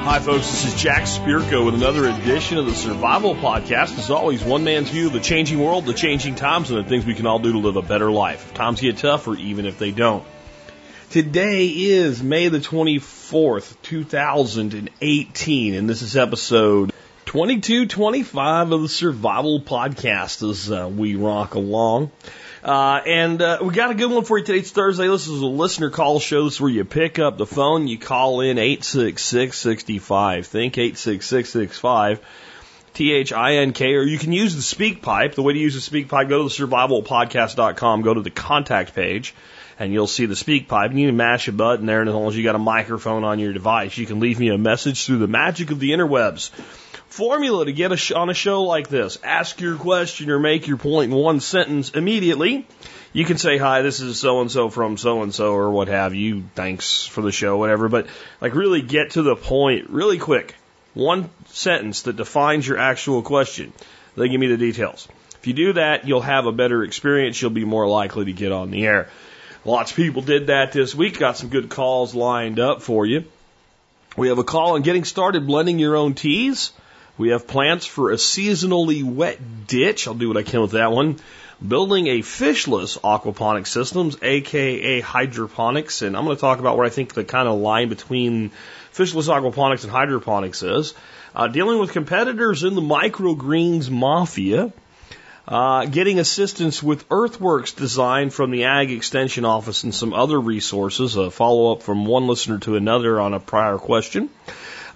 Hi, folks. This is Jack Spirko with another edition of the Survival Podcast. As always, one man's view of the changing world, the changing times, and the things we can all do to live a better life. If times get tough, or even if they don't. Today is May the 24th, 2018, and this is episode 2225 of the Survival Podcast as uh, we rock along. Uh, and uh, we got a good one for you today. It's Thursday. This is a listener call show. This is where you pick up the phone, you call in 86665. Think 86665. T H I N K, or you can use the speak pipe. The way to use the speak pipe, go to the survivalpodcast.com, go to the contact page, and you'll see the speak pipe. And You can mash a button there, and as long as you got a microphone on your device, you can leave me a message through the magic of the interwebs formula to get a sh- on a show like this. Ask your question or make your point in one sentence immediately. You can say, hi, this is so and so from so and so or what have you. Thanks for the show, whatever. But like really get to the point really quick. One sentence that defines your actual question. Then give me the details. If you do that, you'll have a better experience. You'll be more likely to get on the air. Lots of people did that this week. Got some good calls lined up for you. We have a call on getting started blending your own teas. We have plants for a seasonally wet ditch. I'll do what I can with that one. Building a fishless aquaponic systems, aka hydroponics, and I'm going to talk about where I think the kind of line between fishless aquaponics and hydroponics is. Uh, dealing with competitors in the microgreens mafia. Uh, getting assistance with earthworks design from the Ag Extension Office and some other resources. A follow up from one listener to another on a prior question.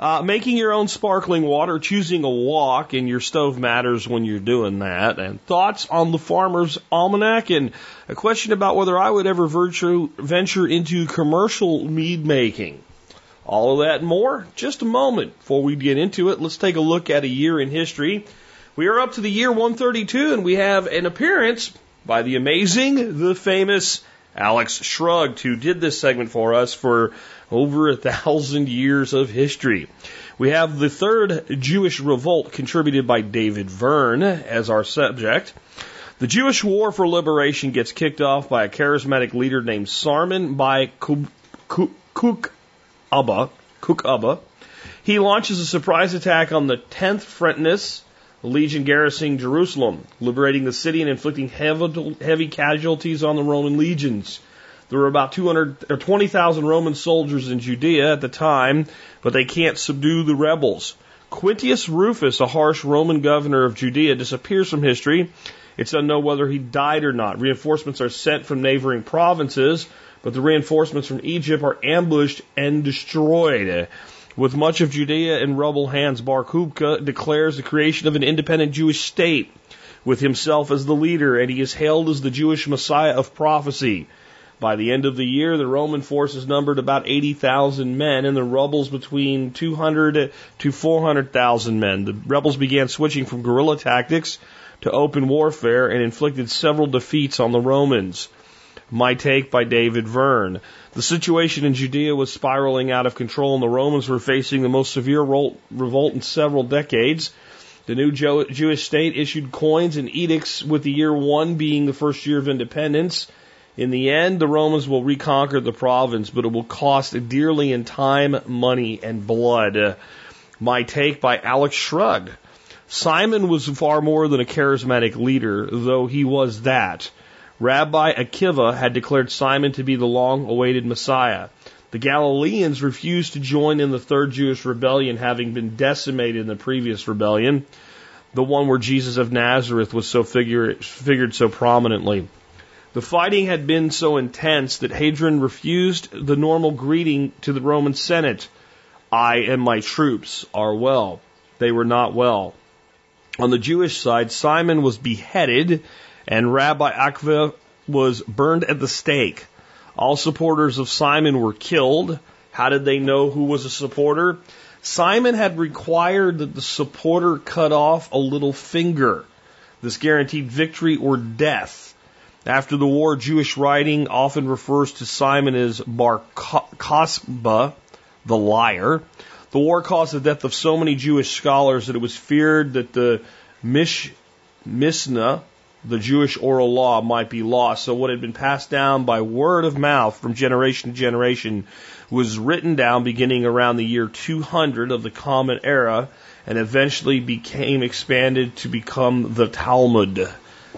Uh, making your own sparkling water, choosing a wok in your stove matters when you're doing that, and thoughts on the farmer's almanac, and a question about whether I would ever virtue, venture into commercial mead making. All of that and more, just a moment before we get into it. Let's take a look at a year in history. We are up to the year 132, and we have an appearance by the amazing, the famous Alex Shrugged, who did this segment for us for over a thousand years of history. We have the third Jewish revolt contributed by David Verne as our subject. The Jewish War for Liberation gets kicked off by a charismatic leader named Sarman by Kuk Abba. He launches a surprise attack on the 10th Fretensis, the legion garrisoning Jerusalem, liberating the city and inflicting heavy casualties on the Roman legions. There were about 200 or uh, 20,000 Roman soldiers in Judea at the time, but they can't subdue the rebels. Quintus Rufus, a harsh Roman governor of Judea, disappears from history. It's unknown whether he died or not. Reinforcements are sent from neighboring provinces, but the reinforcements from Egypt are ambushed and destroyed. With much of Judea in rebel hands, Bar Kokhba declares the creation of an independent Jewish state with himself as the leader, and he is hailed as the Jewish Messiah of prophecy. By the end of the year, the Roman forces numbered about 80,000 men and the rebels between 200 to 400,000 men. The rebels began switching from guerrilla tactics to open warfare and inflicted several defeats on the Romans. My take by David Verne. The situation in Judea was spiraling out of control and the Romans were facing the most severe revolt in several decades. The new Jewish state issued coins and edicts with the year one being the first year of independence. In the end, the Romans will reconquer the province, but it will cost dearly in time, money, and blood. My take by Alex Shrugged. Simon was far more than a charismatic leader, though he was that. Rabbi Akiva had declared Simon to be the long awaited Messiah. The Galileans refused to join in the third Jewish rebellion, having been decimated in the previous rebellion, the one where Jesus of Nazareth was so figure, figured so prominently. The fighting had been so intense that Hadrian refused the normal greeting to the Roman Senate I and my troops are well. They were not well. On the Jewish side, Simon was beheaded and Rabbi Akiva was burned at the stake. All supporters of Simon were killed. How did they know who was a supporter? Simon had required that the supporter cut off a little finger. This guaranteed victory or death. After the war, Jewish writing often refers to Simon as Bar Kokhba, the liar. The war caused the death of so many Jewish scholars that it was feared that the Mish, Mishnah, the Jewish oral law, might be lost. So what had been passed down by word of mouth from generation to generation was written down beginning around the year 200 of the Common Era and eventually became expanded to become the Talmud.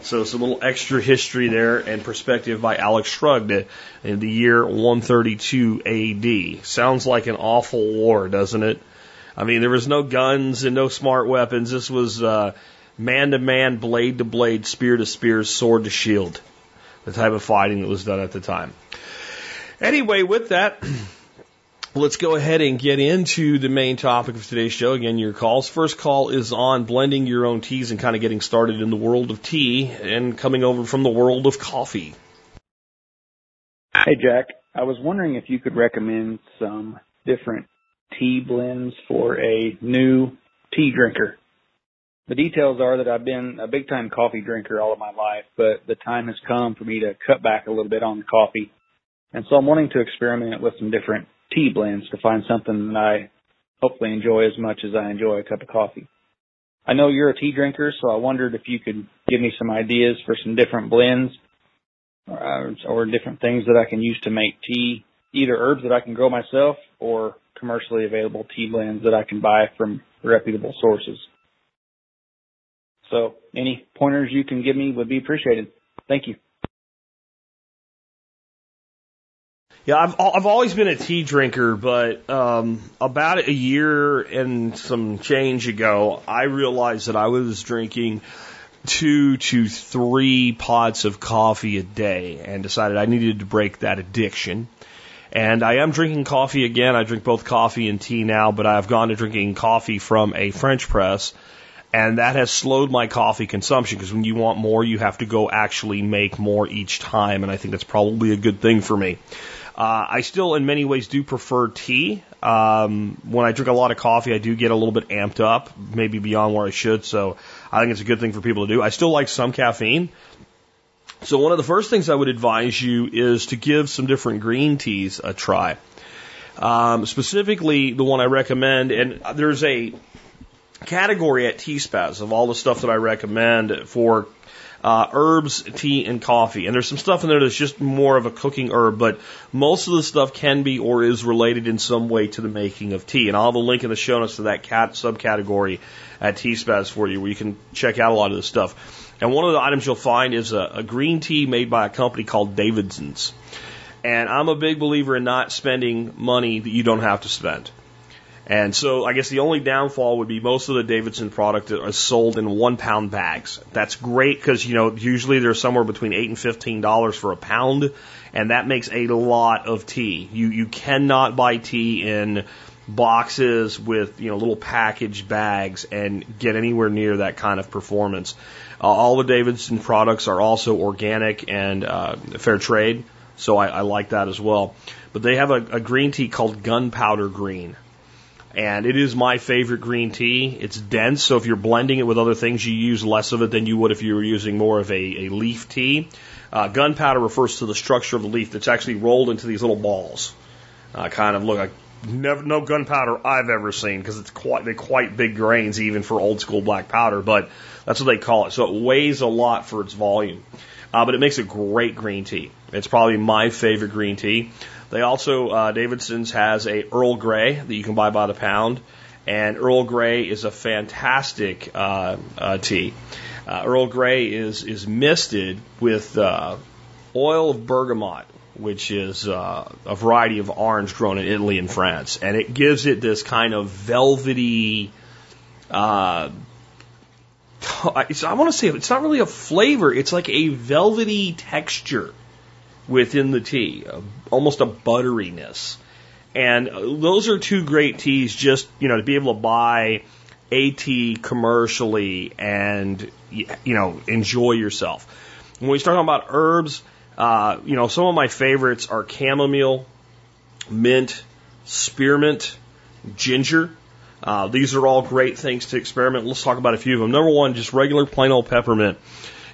So it's a little extra history there and perspective by Alex Shrugged in the year 132 AD. Sounds like an awful war, doesn't it? I mean, there was no guns and no smart weapons. This was uh, man to man, blade to blade, spear to spear, sword to shield. The type of fighting that was done at the time. Anyway, with that, let's go ahead and get into the main topic of today's show. Again, your calls. First call is on blending your own teas and kind of getting started in the world of tea and coming over from the world of coffee. Hey, Jack. I was wondering if you could recommend some different tea blends for a new tea drinker. The details are that I've been a big time coffee drinker all of my life, but the time has come for me to cut back a little bit on the coffee. And so I'm wanting to experiment with some different tea blends to find something that I hopefully enjoy as much as I enjoy a cup of coffee. I know you're a tea drinker, so I wondered if you could give me some ideas for some different blends or, uh, or different things that I can use to make tea, either herbs that I can grow myself or commercially available tea blends that I can buy from reputable sources. So any pointers you can give me would be appreciated. Thank you. Yeah, I've I've always been a tea drinker, but um, about a year and some change ago, I realized that I was drinking two to three pots of coffee a day, and decided I needed to break that addiction. And I am drinking coffee again. I drink both coffee and tea now, but I've gone to drinking coffee from a French press. And that has slowed my coffee consumption because when you want more, you have to go actually make more each time. And I think that's probably a good thing for me. Uh, I still, in many ways, do prefer tea. Um, when I drink a lot of coffee, I do get a little bit amped up, maybe beyond where I should. So I think it's a good thing for people to do. I still like some caffeine. So one of the first things I would advise you is to give some different green teas a try. Um, specifically, the one I recommend, and there's a category at TSPaz of all the stuff that I recommend for uh, herbs, tea, and coffee. And there's some stuff in there that's just more of a cooking herb, but most of the stuff can be or is related in some way to the making of tea. And I'll have a link in the show notes to that cat subcategory at TSPaz for you, where you can check out a lot of this stuff. And one of the items you'll find is a, a green tea made by a company called Davidson's. And I'm a big believer in not spending money that you don't have to spend. And so I guess the only downfall would be most of the Davidson product is sold in one pound bags. That's great because, you know, usually they're somewhere between eight and fifteen dollars for a pound, and that makes a lot of tea. You you cannot buy tea in boxes with you know little packaged bags and get anywhere near that kind of performance. Uh, all the Davidson products are also organic and uh, fair trade, so I, I like that as well. But they have a, a green tea called Gunpowder Green and it is my favorite green tea. It's dense, so if you're blending it with other things, you use less of it than you would if you were using more of a, a leaf tea. Uh, gunpowder refers to the structure of the leaf that's actually rolled into these little balls. Uh, kind of look like never, no gunpowder I've ever seen because it's quite they're quite big grains even for old school black powder, but that's what they call it. So it weighs a lot for its volume, uh, but it makes a great green tea. It's probably my favorite green tea. They also, uh, Davidson's has a Earl Grey that you can buy by the pound, and Earl Grey is a fantastic uh, uh, tea. Uh, Earl Grey is is misted with uh, oil of bergamot, which is uh, a variety of orange grown in Italy and France, and it gives it this kind of velvety. I want to say it's not really a flavor; it's like a velvety texture within the tea, almost a butteriness. And those are two great teas just, you know, to be able to buy a tea commercially and, you know, enjoy yourself. When we start talking about herbs, uh, you know, some of my favorites are chamomile, mint, spearmint, ginger. Uh, these are all great things to experiment. Let's talk about a few of them. Number one, just regular plain old peppermint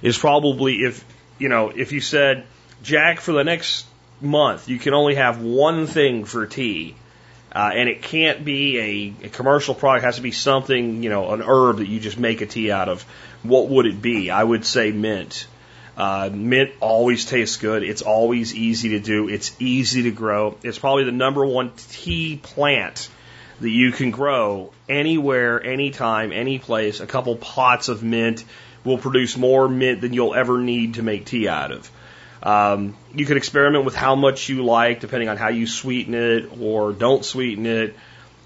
is probably if, you know, if you said, Jack, for the next month, you can only have one thing for tea. Uh, and it can't be a, a commercial product. It has to be something, you know, an herb that you just make a tea out of. What would it be? I would say mint. Uh, mint always tastes good. It's always easy to do. It's easy to grow. It's probably the number one tea plant that you can grow anywhere, anytime, any place. A couple pots of mint will produce more mint than you'll ever need to make tea out of. Um, you can experiment with how much you like, depending on how you sweeten it or don't sweeten it.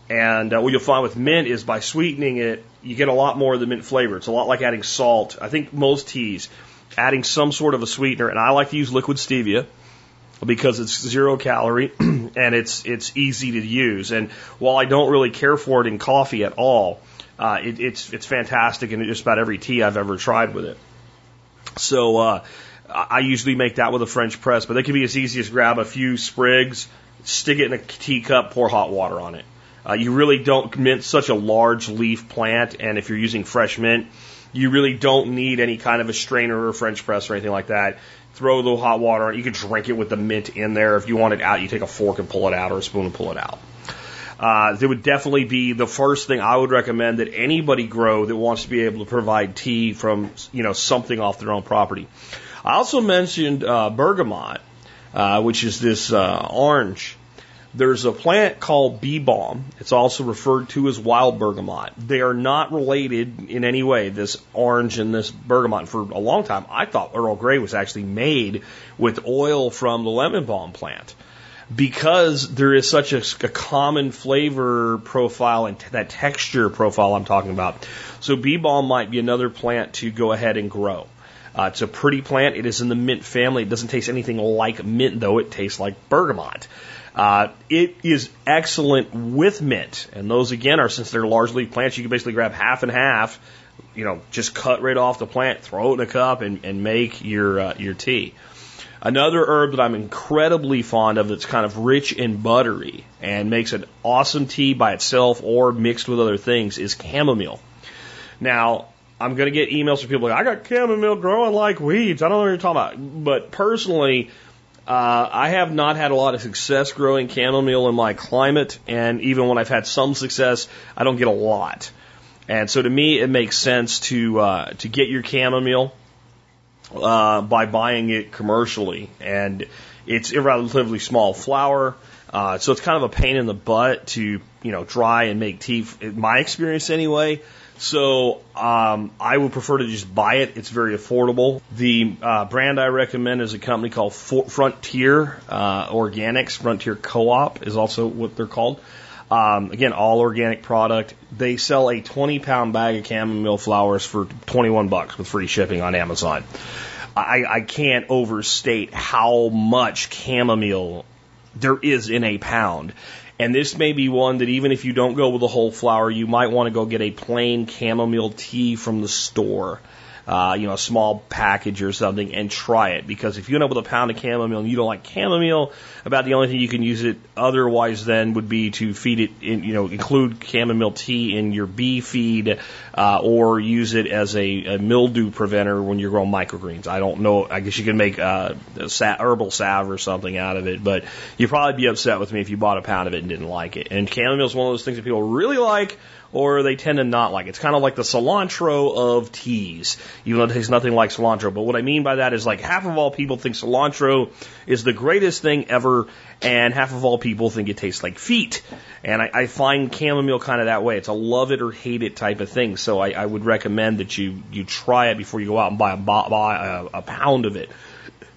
And uh, what you'll find with mint is by sweetening it, you get a lot more of the mint flavor. It's a lot like adding salt. I think most teas, adding some sort of a sweetener, and I like to use liquid stevia because it's zero calorie and it's it's easy to use. And while I don't really care for it in coffee at all, uh, it, it's it's fantastic in just about every tea I've ever tried with it. So uh, I usually make that with a French press, but they can be as easy as grab a few sprigs, stick it in a teacup, pour hot water on it. Uh, you really don't mint such a large leaf plant, and if you're using fresh mint, you really don't need any kind of a strainer or French press or anything like that. Throw the hot water on. You can drink it with the mint in there. If you want it out, you take a fork and pull it out, or a spoon and pull it out. Uh, there would definitely be the first thing I would recommend that anybody grow that wants to be able to provide tea from you know something off their own property. I also mentioned uh, bergamot, uh, which is this uh, orange. There's a plant called bee balm. It's also referred to as wild bergamot. They are not related in any way, this orange and this bergamot. For a long time, I thought Earl Grey was actually made with oil from the lemon balm plant because there is such a, a common flavor profile and that texture profile I'm talking about. So bee balm might be another plant to go ahead and grow. Uh, it's a pretty plant. It is in the mint family. It doesn't taste anything like mint, though. It tastes like bergamot. Uh, it is excellent with mint, and those again are since they're large leaf plants. You can basically grab half and half, you know, just cut right off the plant, throw it in a cup, and, and make your uh, your tea. Another herb that I'm incredibly fond of that's kind of rich and buttery and makes an awesome tea by itself or mixed with other things is chamomile. Now, I'm going to get emails from people like, I got chamomile growing like weeds. I don't know what you're talking about. But personally, uh, I have not had a lot of success growing chamomile in my climate. And even when I've had some success, I don't get a lot. And so to me, it makes sense to, uh, to get your chamomile, uh, by buying it commercially. And it's a relatively small flower. Uh, so it's kind of a pain in the butt to, you know, dry and make tea, in my experience anyway. So um, I would prefer to just buy it. It's very affordable. The uh, brand I recommend is a company called Frontier uh, Organics. Frontier Co-op is also what they're called. Um, again, all organic product. They sell a 20 pound bag of chamomile flowers for 21 bucks with free shipping on Amazon. I, I can't overstate how much chamomile there is in a pound. And this may be one that even if you don't go with a whole flower, you might want to go get a plain chamomile tea from the store uh, you know, a small package or something and try it. Because if you end up with a pound of chamomile and you don't like chamomile, about the only thing you can use it otherwise then would be to feed it in, you know, include chamomile tea in your bee feed, uh, or use it as a, a mildew preventer when you're growing microgreens. I don't know. I guess you can make uh, a sa- herbal salve or something out of it, but you'd probably be upset with me if you bought a pound of it and didn't like it. And chamomile is one of those things that people really like or they tend to not like. It's kind of like the cilantro of teas, even though it tastes nothing like cilantro. But what I mean by that is like half of all people think cilantro is the greatest thing ever, and half of all people think it tastes like feet. And I, I find chamomile kind of that way. It's a love it or hate it type of thing. So I, I would recommend that you you try it before you go out and buy a, buy a, a pound of it.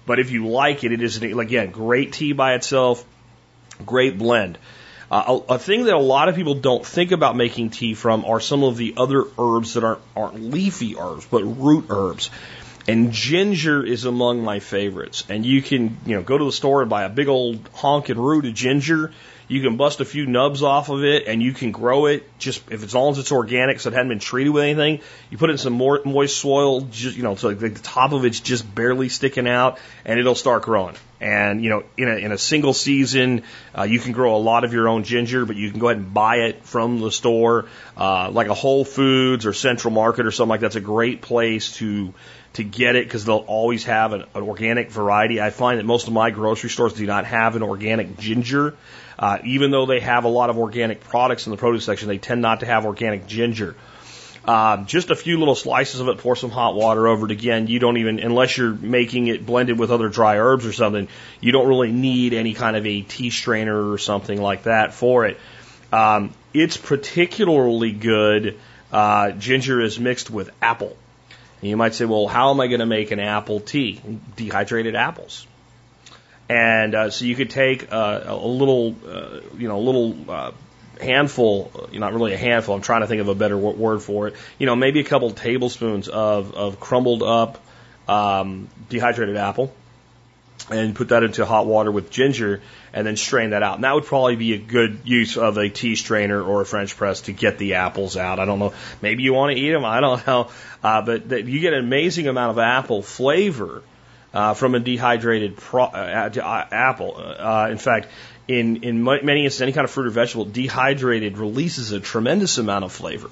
But if you like it, it is again great tea by itself, great blend. Uh, a, a, thing that a lot of people don't think about making tea from are some of the other herbs that aren't, aren't leafy herbs, but root herbs. And ginger is among my favorites. And you can, you know, go to the store and buy a big old honking root of ginger you can bust a few nubs off of it and you can grow it just if as long as it's organic, so it hadn't been treated with anything. You put it in some more moist soil, just you know, so like the top of it's just barely sticking out, and it'll start growing. And you know, in a in a single season, uh, you can grow a lot of your own ginger, but you can go ahead and buy it from the store, uh, like a Whole Foods or Central Market or something like that's a great place to to get it because they'll always have an, an, organic variety. I find that most of my grocery stores do not have an organic ginger. Uh, even though they have a lot of organic products in the produce section, they tend not to have organic ginger. Um, just a few little slices of it, pour some hot water over it. Again, you don't even, unless you're making it blended with other dry herbs or something, you don't really need any kind of a tea strainer or something like that for it. Um, it's particularly good. Uh, ginger is mixed with apple. And you might say, well, how am I going to make an apple tea? Dehydrated apples. And uh, so you could take uh, a little, uh, you know, a little uh, handful, uh, not really a handful, I'm trying to think of a better word for it, you know, maybe a couple tablespoons of, of crumbled up um, dehydrated apple and put that into hot water with ginger and then strain that out. And that would probably be a good use of a tea strainer or a French press to get the apples out. I don't know. Maybe you want to eat them. I don't know. Uh, but that you get an amazing amount of apple flavor uh, from a dehydrated pro- uh, uh apple. In fact, in, in many instances, any kind of fruit or vegetable, dehydrated releases a tremendous amount of flavor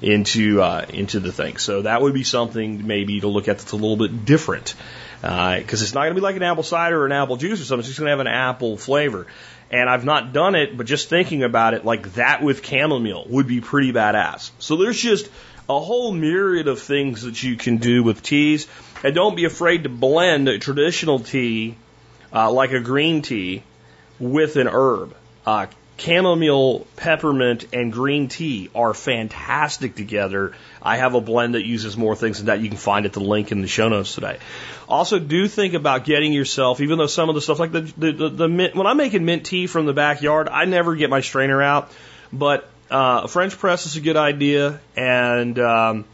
into uh, into the thing. So that would be something maybe to look at that's a little bit different because uh, it's not going to be like an apple cider or an apple juice or something. It's just going to have an apple flavor. And I've not done it, but just thinking about it, like that with chamomile would be pretty badass. So there's just a whole myriad of things that you can do with teas. And don't be afraid to blend a traditional tea, uh, like a green tea, with an herb. Uh, chamomile, peppermint, and green tea are fantastic together. I have a blend that uses more things than that. You can find at the link in the show notes today. Also, do think about getting yourself, even though some of the stuff like the the, the, the mint, when I'm making mint tea from the backyard, I never get my strainer out, but uh, a French press is a good idea, and um,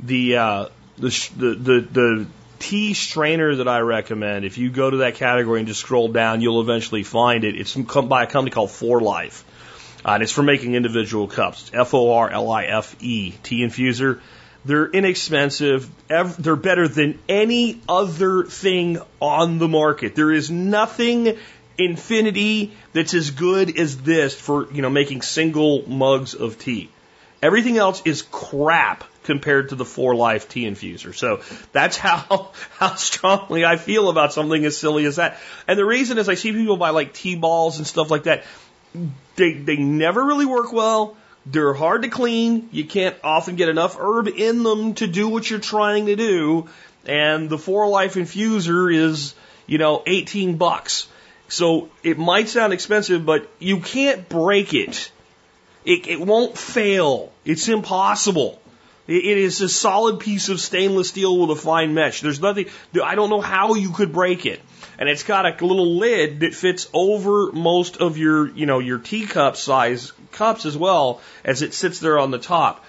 the, uh, the the the the tea strainer that I recommend, if you go to that category and just scroll down, you'll eventually find it. It's by a company called For Life. Uh, and it's for making individual cups. F O R L I F E, tea infuser. They're inexpensive. They're better than any other thing on the market. There is nothing infinity that's as good as this for, you know, making single mugs of tea. Everything else is crap compared to the For Life tea infuser. So that's how how strongly I feel about something as silly as that. And the reason is I see people buy like tea balls and stuff like that. They they never really work well. They're hard to clean. You can't often get enough herb in them to do what you're trying to do. And the For Life infuser is, you know, 18 bucks. So it might sound expensive, but you can't break it. It, it won't fail. It's impossible. It, It is a solid piece of stainless steel with a fine mesh. There's nothing, I don't know how you could break it. And it's got a little lid that fits over most of your, you know, your teacup size cups as well as it sits there on the top.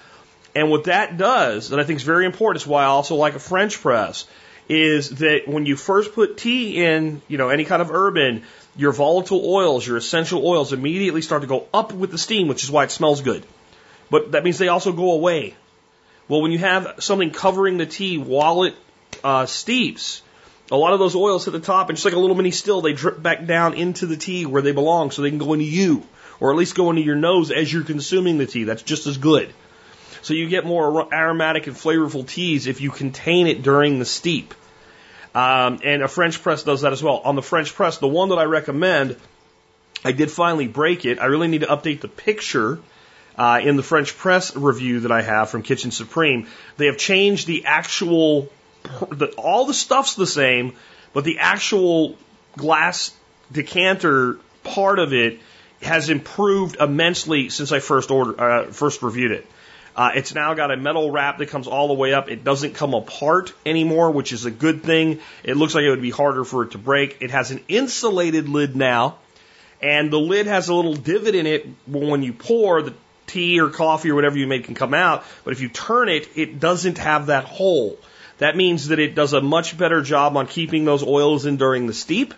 And what that does, that I think is very important, is why I also like a French press, is that when you first put tea in, you know, any kind of herb in, your volatile oils, your essential oils immediately start to go up with the steam, which is why it smells good. But that means they also go away. Well, when you have something covering the tea while it uh, steeps, a lot of those oils hit the top, and just like a little mini still, they drip back down into the tea where they belong, so they can go into you, or at least go into your nose as you're consuming the tea. That's just as good. So you get more aromatic and flavorful teas if you contain it during the steep. Um, and a French press does that as well. On the French press, the one that I recommend, I did finally break it. I really need to update the picture uh, in the French press review that I have from Kitchen Supreme, they have changed the actual, the, all the stuff's the same, but the actual glass decanter part of it has improved immensely since I first ordered, uh, first reviewed it. Uh, it's now got a metal wrap that comes all the way up. It doesn't come apart anymore, which is a good thing. It looks like it would be harder for it to break. It has an insulated lid now, and the lid has a little divot in it when you pour. The tea or coffee or whatever you make can come out. But if you turn it, it doesn't have that hole. That means that it does a much better job on keeping those oils in during the steep.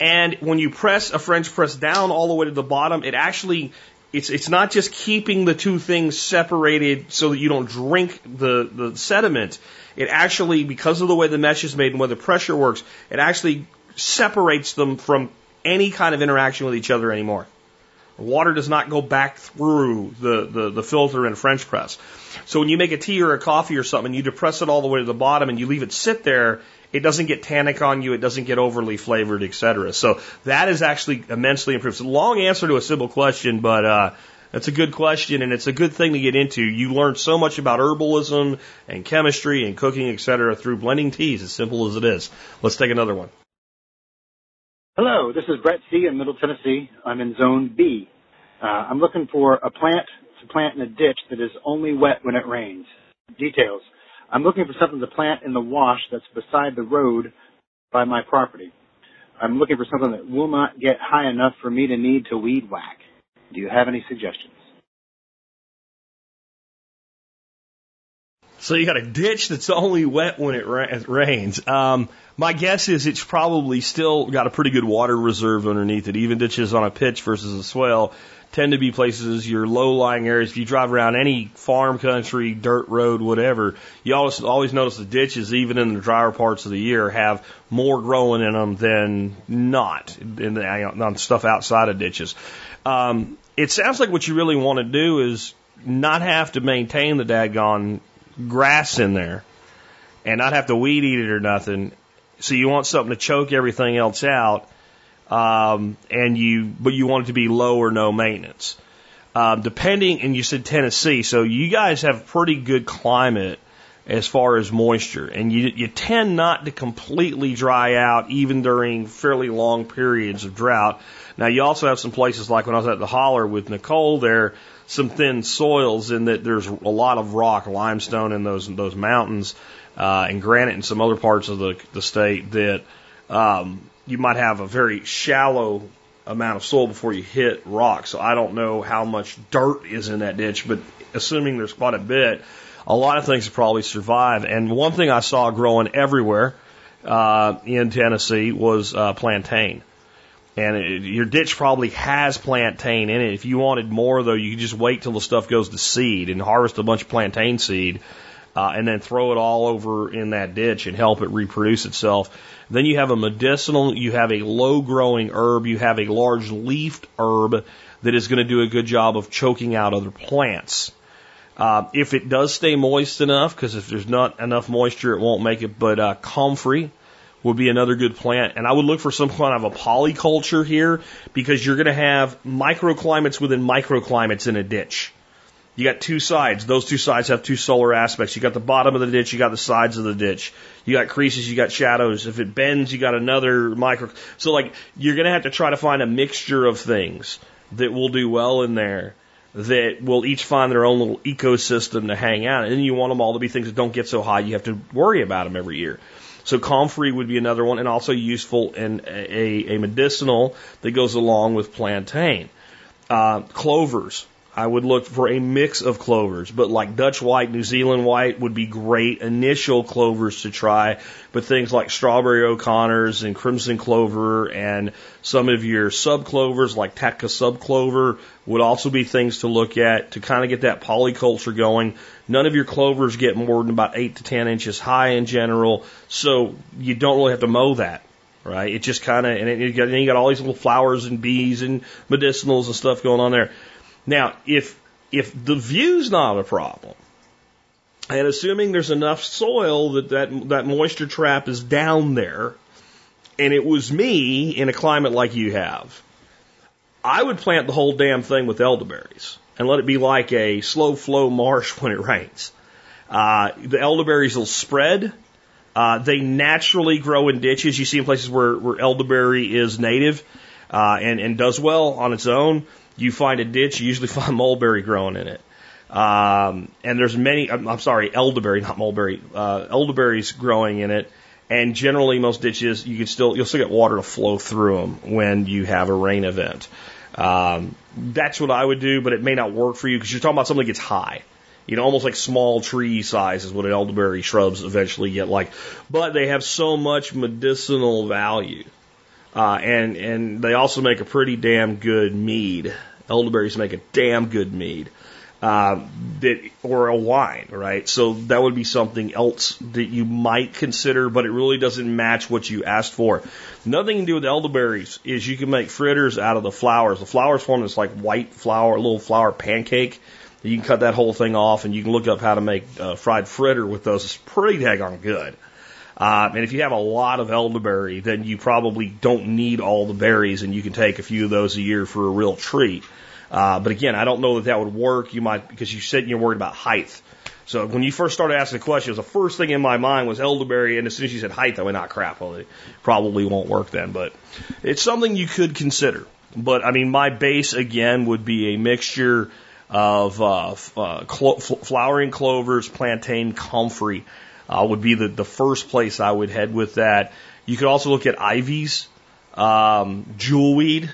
And when you press a French press down all the way to the bottom, it actually it's it's not just keeping the two things separated so that you don't drink the the sediment. It actually, because of the way the mesh is made and where the pressure works, it actually separates them from any kind of interaction with each other anymore. Water does not go back through the, the, the filter in a French press. So when you make a tea or a coffee or something, you depress it all the way to the bottom and you leave it sit there, it doesn't get tannic on you, it doesn't get overly flavored, etc. So that is actually immensely improved. Long answer to a simple question, but uh, that's a good question, and it's a good thing to get into. You learn so much about herbalism and chemistry and cooking, etc., through blending teas, as simple as it is. Let's take another one. Hello, this is Brett C. in Middle Tennessee. I'm in Zone B. Uh, I'm looking for a plant to plant in a ditch that is only wet when it rains. Details. I'm looking for something to plant in the wash that's beside the road by my property. I'm looking for something that will not get high enough for me to need to weed whack. Do you have any suggestions? So you got a ditch that's only wet when it rains. Um, my guess is it's probably still got a pretty good water reserve underneath it. Even ditches on a pitch versus a swale tend to be places your low-lying areas. If you drive around any farm country, dirt road, whatever, you always always notice the ditches, even in the drier parts of the year, have more growing in them than not in the, on stuff outside of ditches. Um, it sounds like what you really want to do is not have to maintain the daggone grass in there and not have to weed eat it or nothing. So you want something to choke everything else out, um, and you but you want it to be low or no maintenance. Um, depending, and you said Tennessee, so you guys have pretty good climate as far as moisture, and you you tend not to completely dry out even during fairly long periods of drought. Now you also have some places like when I was at the holler with Nicole there, some thin soils in that there's a lot of rock, limestone in those those mountains, uh, and granite in some other parts of the the state that um, you might have a very shallow amount of soil before you hit rock. So I don't know how much dirt is in that ditch, but assuming there's quite a bit, a lot of things probably survive. And one thing I saw growing everywhere uh, in Tennessee was uh, plantain. And it, your ditch probably has plantain in it. If you wanted more, though, you could just wait till the stuff goes to seed and harvest a bunch of plantain seed, uh, and then throw it all over in that ditch and help it reproduce itself. Then you have a medicinal, you have a low growing herb, you have a large leafed herb that is going to do a good job of choking out other plants. Uh, if it does stay moist enough, because if there's not enough moisture, it won't make it. But uh, comfrey would be another good plant, and I would look for some kind of a polyculture here because you're going to have microclimates within microclimates in a ditch. You got two sides. Those two sides have two solar aspects. You got the bottom of the ditch, you got the sides of the ditch. You got creases, you got shadows. If it bends, you got another micro. So like you're going to have to try to find a mixture of things that will do well in there that will each find their own little ecosystem to hang out. And you want them all to be things that don't get so high you have to worry about them every year. So comfrey would be another one, and also useful in a, a medicinal that goes along with plantain. Uh, clovers I would look for a mix of clovers, but like Dutch white, New Zealand white would be great initial clovers to try. But things like strawberry O'Connors and crimson clover and some of your sub clovers like Tka subclover would also be things to look at to kind of get that polyculture going. None of your clovers get more than about eight to ten inches high in general, so you don't really have to mow that right? It just kind of, and, you and you got all these little flowers and bees and medicinals and stuff going on there. Now, if if the view's not a problem, and assuming there's enough soil that that, that moisture trap is down there, and it was me in a climate like you have, I would plant the whole damn thing with elderberries and let it be like a slow flow marsh when it rains. Uh, the elderberries will spread. Uh, they naturally grow in ditches. You see in places where, where elderberry is native uh, and, and does well on its own you find a ditch, you usually find mulberry growing in it. Um, and there's many, I'm, I'm sorry, elderberry, not mulberry, uh, elderberries growing in it. And generally, most ditches, you can still, you'll still get water to flow through them when you have a rain event. Um, that's what I would do, but it may not work for you because you're talking about something that gets high. You know, almost like small tree size is what elderberry shrubs eventually get like. But they have so much medicinal value uh, and and they also make a pretty damn good mead. Elderberries make a damn good mead. uh, that or a wine, right? So that would be something else that you might consider, but it really doesn't match what you asked for. Nothing to do with elderberries is you can make fritters out of the flowers. The flowers form this like white flour, little flour pancake. You can cut that whole thing off, and you can look up how to make uh, fried fritter with those. It's pretty daggone good. Uh, and if you have a lot of elderberry, then you probably don't need all the berries, and you can take a few of those a year for a real treat. Uh, but again, I don't know that that would work. You might because you said you're worried about height. So when you first started asking the questions, the first thing in my mind was elderberry, and as soon as you said height, I went, "Not crap." Well, it probably won't work then, but it's something you could consider. But I mean, my base again would be a mixture of uh, uh, clo- flowering clovers, plantain, comfrey uh, would be the the first place I would head with that. You could also look at ivies, um, jewelweed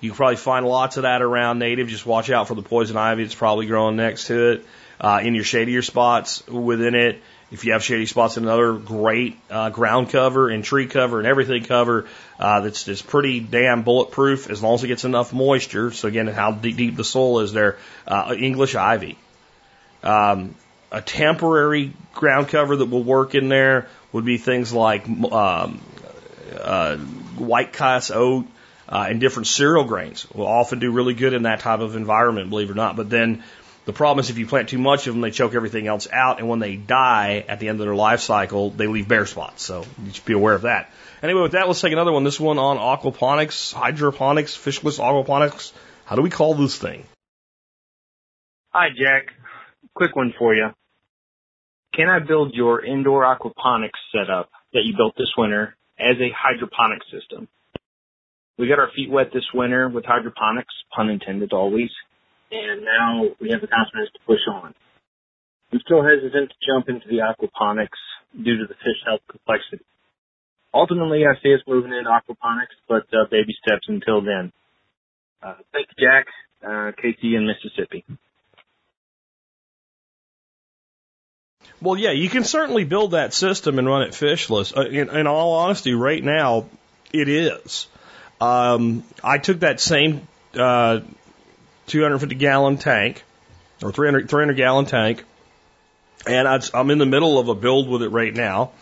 you can probably find lots of that around native. Just watch out for the poison ivy that's probably growing next to it. Uh, in your shadier spots within it, if you have shady spots, another great uh, ground cover and tree cover and everything cover uh, that's, that's pretty damn bulletproof as long as it gets enough moisture. So again, how deep, deep the soil is there. Uh, English ivy. Um, a temporary ground cover that will work in there would be things like um, uh, white cuss oat, uh, and different cereal grains will often do really good in that type of environment, believe it or not. But then the problem is if you plant too much of them, they choke everything else out, and when they die at the end of their life cycle, they leave bare spots. So you should be aware of that. Anyway, with that, let's take another one. This one on aquaponics, hydroponics, fishless aquaponics. How do we call this thing? Hi, Jack. Quick one for you. Can I build your indoor aquaponics setup that you built this winter as a hydroponic system? we got our feet wet this winter with hydroponics, pun intended always, and now we have the confidence to push on. I'm still hesitant to jump into the aquaponics due to the fish health complexity. Ultimately, I see us moving into aquaponics, but uh, baby steps until then. Uh, thank you, Jack. Uh, KT in Mississippi. Well, yeah, you can certainly build that system and run it fishless. Uh, in, in all honesty, right now, it is. Um, I took that same uh, 250 gallon tank or 300, 300 gallon tank, and I, I'm in the middle of a build with it right now.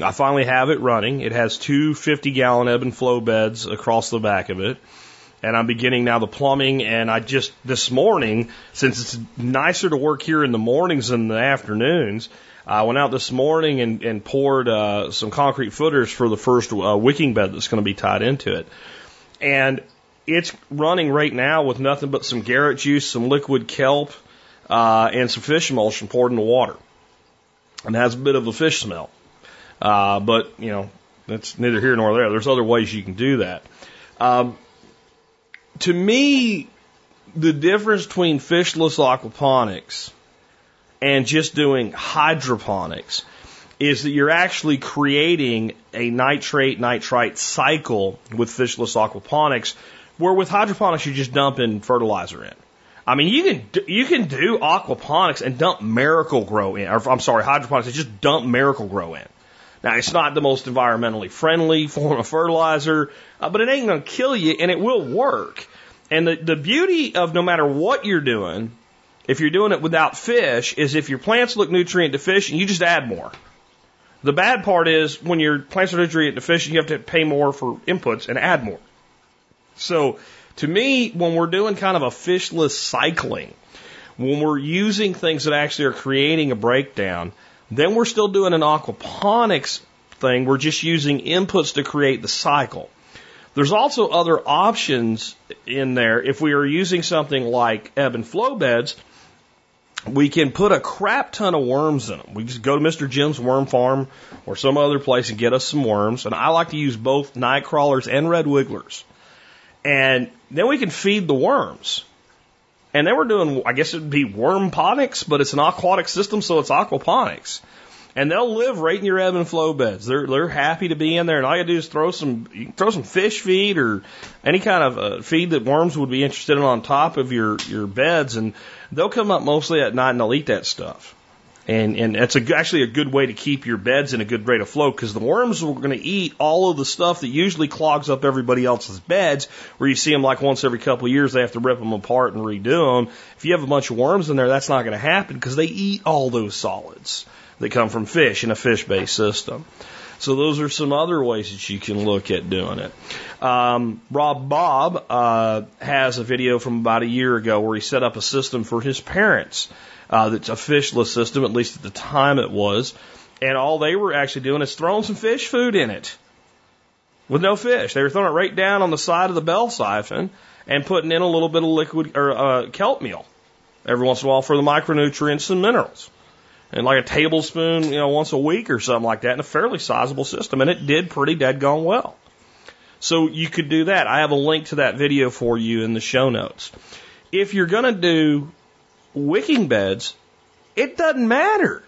I finally have it running. It has two 50 gallon ebb and flow beds across the back of it. And I'm beginning now the plumbing. And I just, this morning, since it's nicer to work here in the mornings than the afternoons, I went out this morning and, and poured uh, some concrete footers for the first uh, wicking bed that's going to be tied into it. And it's running right now with nothing but some Garrett juice, some liquid kelp, uh, and some fish emulsion poured in the water. And has a bit of a fish smell. Uh, but, you know, that's neither here nor there. There's other ways you can do that. Um, to me, the difference between fishless aquaponics and just doing hydroponics is that you're actually creating a nitrate nitrite cycle with fishless aquaponics, where with hydroponics you're just dumping fertilizer in. I mean, you can you can do aquaponics and dump Miracle-Gro in, or I'm sorry, hydroponics and just dump Miracle-Gro in. Now, it's not the most environmentally friendly form of fertilizer, uh, but it ain't to kill you, and it will work. And the the beauty of no matter what you're doing, if you're doing it without fish, is if your plants look nutrient deficient, you just add more. The bad part is when your plants are nutrient deficient, you have to pay more for inputs and add more. So to me, when we're doing kind of a fishless cycling, when we're using things that actually are creating a breakdown, then we're still doing an aquaponics thing. We're just using inputs to create the cycle. There's also other options in there. If we are using something like ebb and flow beds, we can put a crap ton of worms in them. We just go to Mr. Jim's worm farm or some other place and get us some worms. And I like to use both night crawlers and red wigglers. And then we can feed the worms. And then we're doing, I guess it'd be worm ponics, but it's an aquatic system, so it's aquaponics and they'll live right in your ebb and flow beds. They're they're happy to be in there, and all you do is throw some throw some fish feed or any kind of uh, feed that worms would be interested in on top of your your beds, and they'll come up mostly at night and they'll eat that stuff. And, and that's a, actually a good way to keep your beds in a good rate of flow because the worms are going to eat all of the stuff that usually clogs up everybody else's beds where you see them like once every couple of years they have to rip them apart and redo them. If you have a bunch of worms in there, that's not going to happen because they eat all those solids that come from fish in a fish based system. So those are some other ways that you can look at doing it. Um, Rob Bob uh, has a video from about a year ago where he set up a system for his parents uh, that's a fishless system, at least at the time it was. And all they were actually doing is throwing some fish food in it with no fish. They were throwing it right down on the side of the bell siphon and putting in a little bit of liquid or uh, kelp meal every once in a while for the micronutrients and minerals and like a tablespoon, you know, once a week or something like that in a fairly sizable system. And it did pretty dead gone well. So you could do that. I have a link to that video for you in the show notes. If you're going to do wicking beds, it doesn't matter.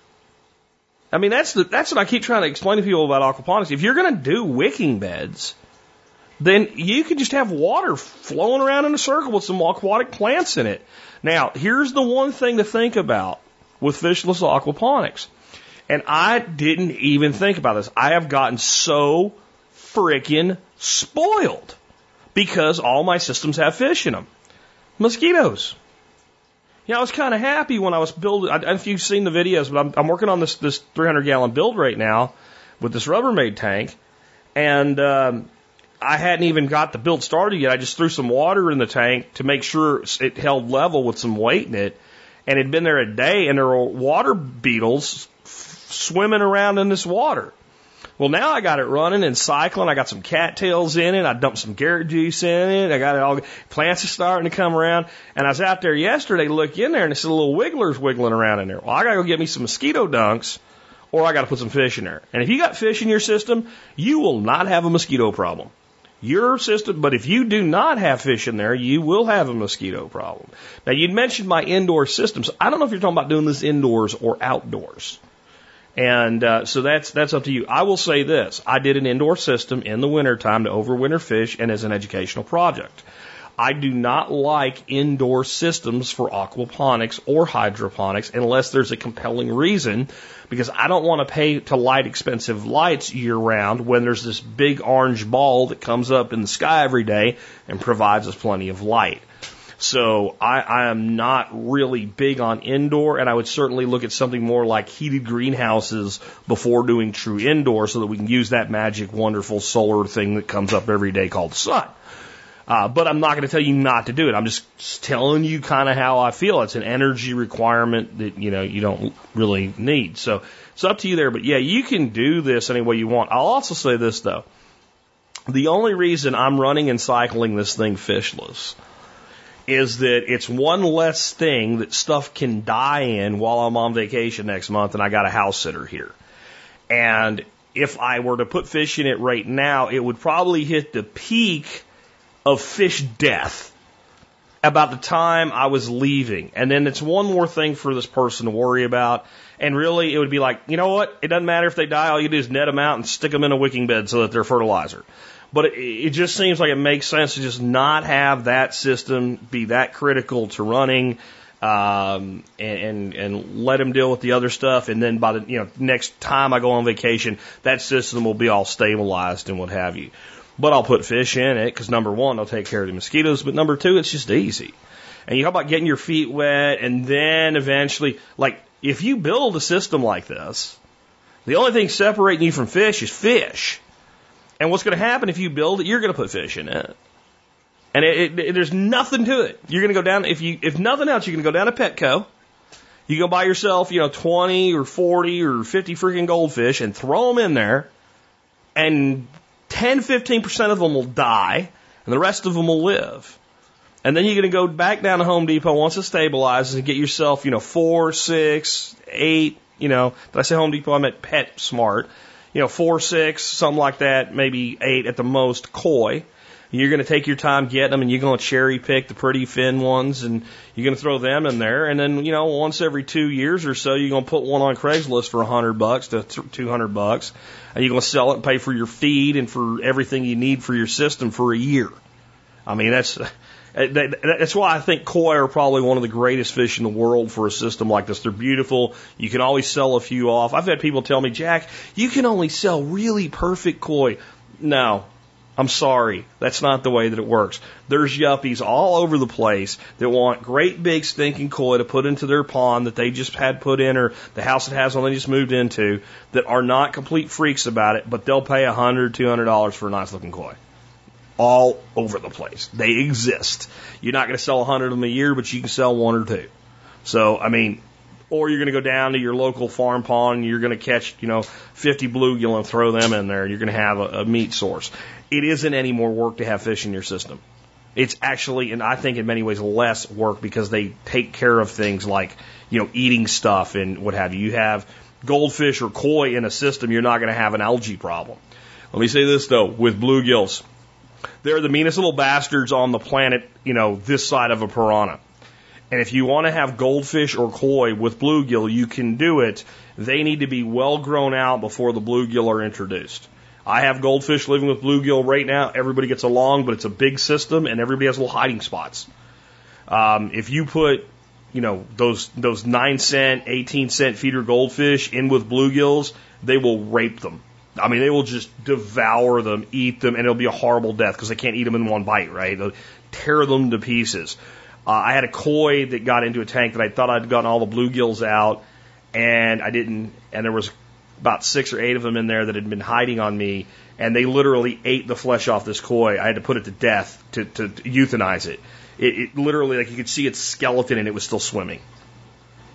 I mean, that's the, that's what I keep trying to explain to people about aquaponics. If you're going to do wicking beds, then you can just have water flowing around in a circle with some aquatic plants in it. Now, here's the one thing to think about with fishless aquaponics. And I didn't even think about this. I have gotten so freaking spoiled because all my systems have fish in them. Mosquitoes. Yeah, I was kind of happy when I was building. I if you've seen the videos, but I'm, I'm working on this this 300 gallon build right now with this Rubbermaid tank, and um, I hadn't even got the build started yet. I just threw some water in the tank to make sure it held level with some weight in it, and it'd been there a day, and there were water beetles swimming around in this water. Well, now I got it running and cycling. I got some cattails in it. I dumped some carrot juice in it. I got it all. Plants are starting to come around. And I was out there yesterday to look in there, and it's a little wigglers wiggling around in there. Well, I got to go get me some mosquito dunks, or I got to put some fish in there. And if you got fish in your system, you will not have a mosquito problem your system, but if you do not have fish in there, you will have a mosquito problem. Now, you'd mentioned my indoor systems. I don't know if you're talking about doing this indoors or outdoors. And uh, so that's that's up to you. I will say this: I did an indoor system in the wintertime to overwinter fish and as an educational project. I do not like indoor systems for aquaponics or hydroponics unless there's a compelling reason because I don't want to pay to light expensive lights year round when there's this big orange ball that comes up in the sky every day and provides us plenty of light. So I, I am not really big on indoor, and I would certainly look at something more like heated greenhouses before doing true indoor so that we can use that magic, wonderful solar thing that comes up every day called the sun. Uh, but I'm not going to tell you not to do it. I'm just telling you kind of how I feel. It's an energy requirement that, you know, you don't really need. So it's up to you there. But yeah, you can do this any way you want. I'll also say this though. The only reason I'm running and cycling this thing fishless is that it's one less thing that stuff can die in while I'm on vacation next month and I got a house sitter here. And if I were to put fish in it right now, it would probably hit the peak of fish death about the time I was leaving. And then it's one more thing for this person to worry about. And really, it would be like, you know what? It doesn't matter if they die. All you do is net them out and stick them in a wicking bed so that they're fertilizer. But it, it just seems like it makes sense to just not have that system be that critical to running. Um, and, and, and let them deal with the other stuff. And then by the, you know, next time I go on vacation, that system will be all stabilized and what have you. But I'll put fish in it because number one, I'll take care of the mosquitoes. But number two, it's just easy. And you talk about getting your feet wet and then eventually, like, if you build a system like this, the only thing separating you from fish is fish. And what's going to happen if you build it, you're going to put fish in it. And it, it, there's nothing to it. You're going to go down, if you, if nothing else, you're going to go down to Petco. You go buy yourself, you know, 20 or 40 or 50 freaking goldfish and throw them in there and 10, 15% of them will die, and the rest of them will live. And then you're going to go back down to Home Depot once it stabilizes and get yourself, you know, four, six, eight, you know, did I say Home Depot? I meant Pet Smart. You know, four, six, something like that, maybe eight at the most koi. You're going to take your time getting them and you're going to cherry pick the pretty fin ones and you're going to throw them in there. And then, you know, once every two years or so, you're going to put one on Craigslist for a hundred bucks to 200 bucks and you're going to sell it and pay for your feed and for everything you need for your system for a year. I mean, that's, that's why I think koi are probably one of the greatest fish in the world for a system like this. They're beautiful. You can always sell a few off. I've had people tell me, Jack, you can only sell really perfect koi. No, I'm sorry. That's not the way that it works. There's yuppies all over the place that want great big stinking koi to put into their pond that they just had put in or the house that has one they just moved into that are not complete freaks about it, but they'll pay a hundred, two hundred dollars for a nice looking koi. All over the place. They exist. You're not going to sell a hundred of them a year, but you can sell one or two. So, I mean, or you're going to go down to your local farm pond and you're going to catch, you know, 50 bluegill and throw them in there. You're going to have a, a meat source. It isn't any more work to have fish in your system. It's actually, and I think in many ways, less work because they take care of things like, you know, eating stuff and what have you. You have goldfish or koi in a system, you're not going to have an algae problem. Let me say this though, with bluegills, they're the meanest little bastards on the planet, you know, this side of a piranha. And if you want to have goldfish or koi with bluegill, you can do it. They need to be well grown out before the bluegill are introduced. I have goldfish living with bluegill right now. Everybody gets along, but it's a big system and everybody has little hiding spots. Um, if you put, you know, those those nine cent, eighteen cent feeder goldfish in with bluegills, they will rape them. I mean, they will just devour them, eat them, and it'll be a horrible death because they can't eat them in one bite, right? They'll tear them to pieces. Uh, I had a koi that got into a tank that I thought I'd gotten all the bluegills out, and I didn't. And there was about six or eight of them in there that had been hiding on me, and they literally ate the flesh off this koi. I had to put it to death to, to, to euthanize it. it. It literally, like you could see its skeleton, and it was still swimming.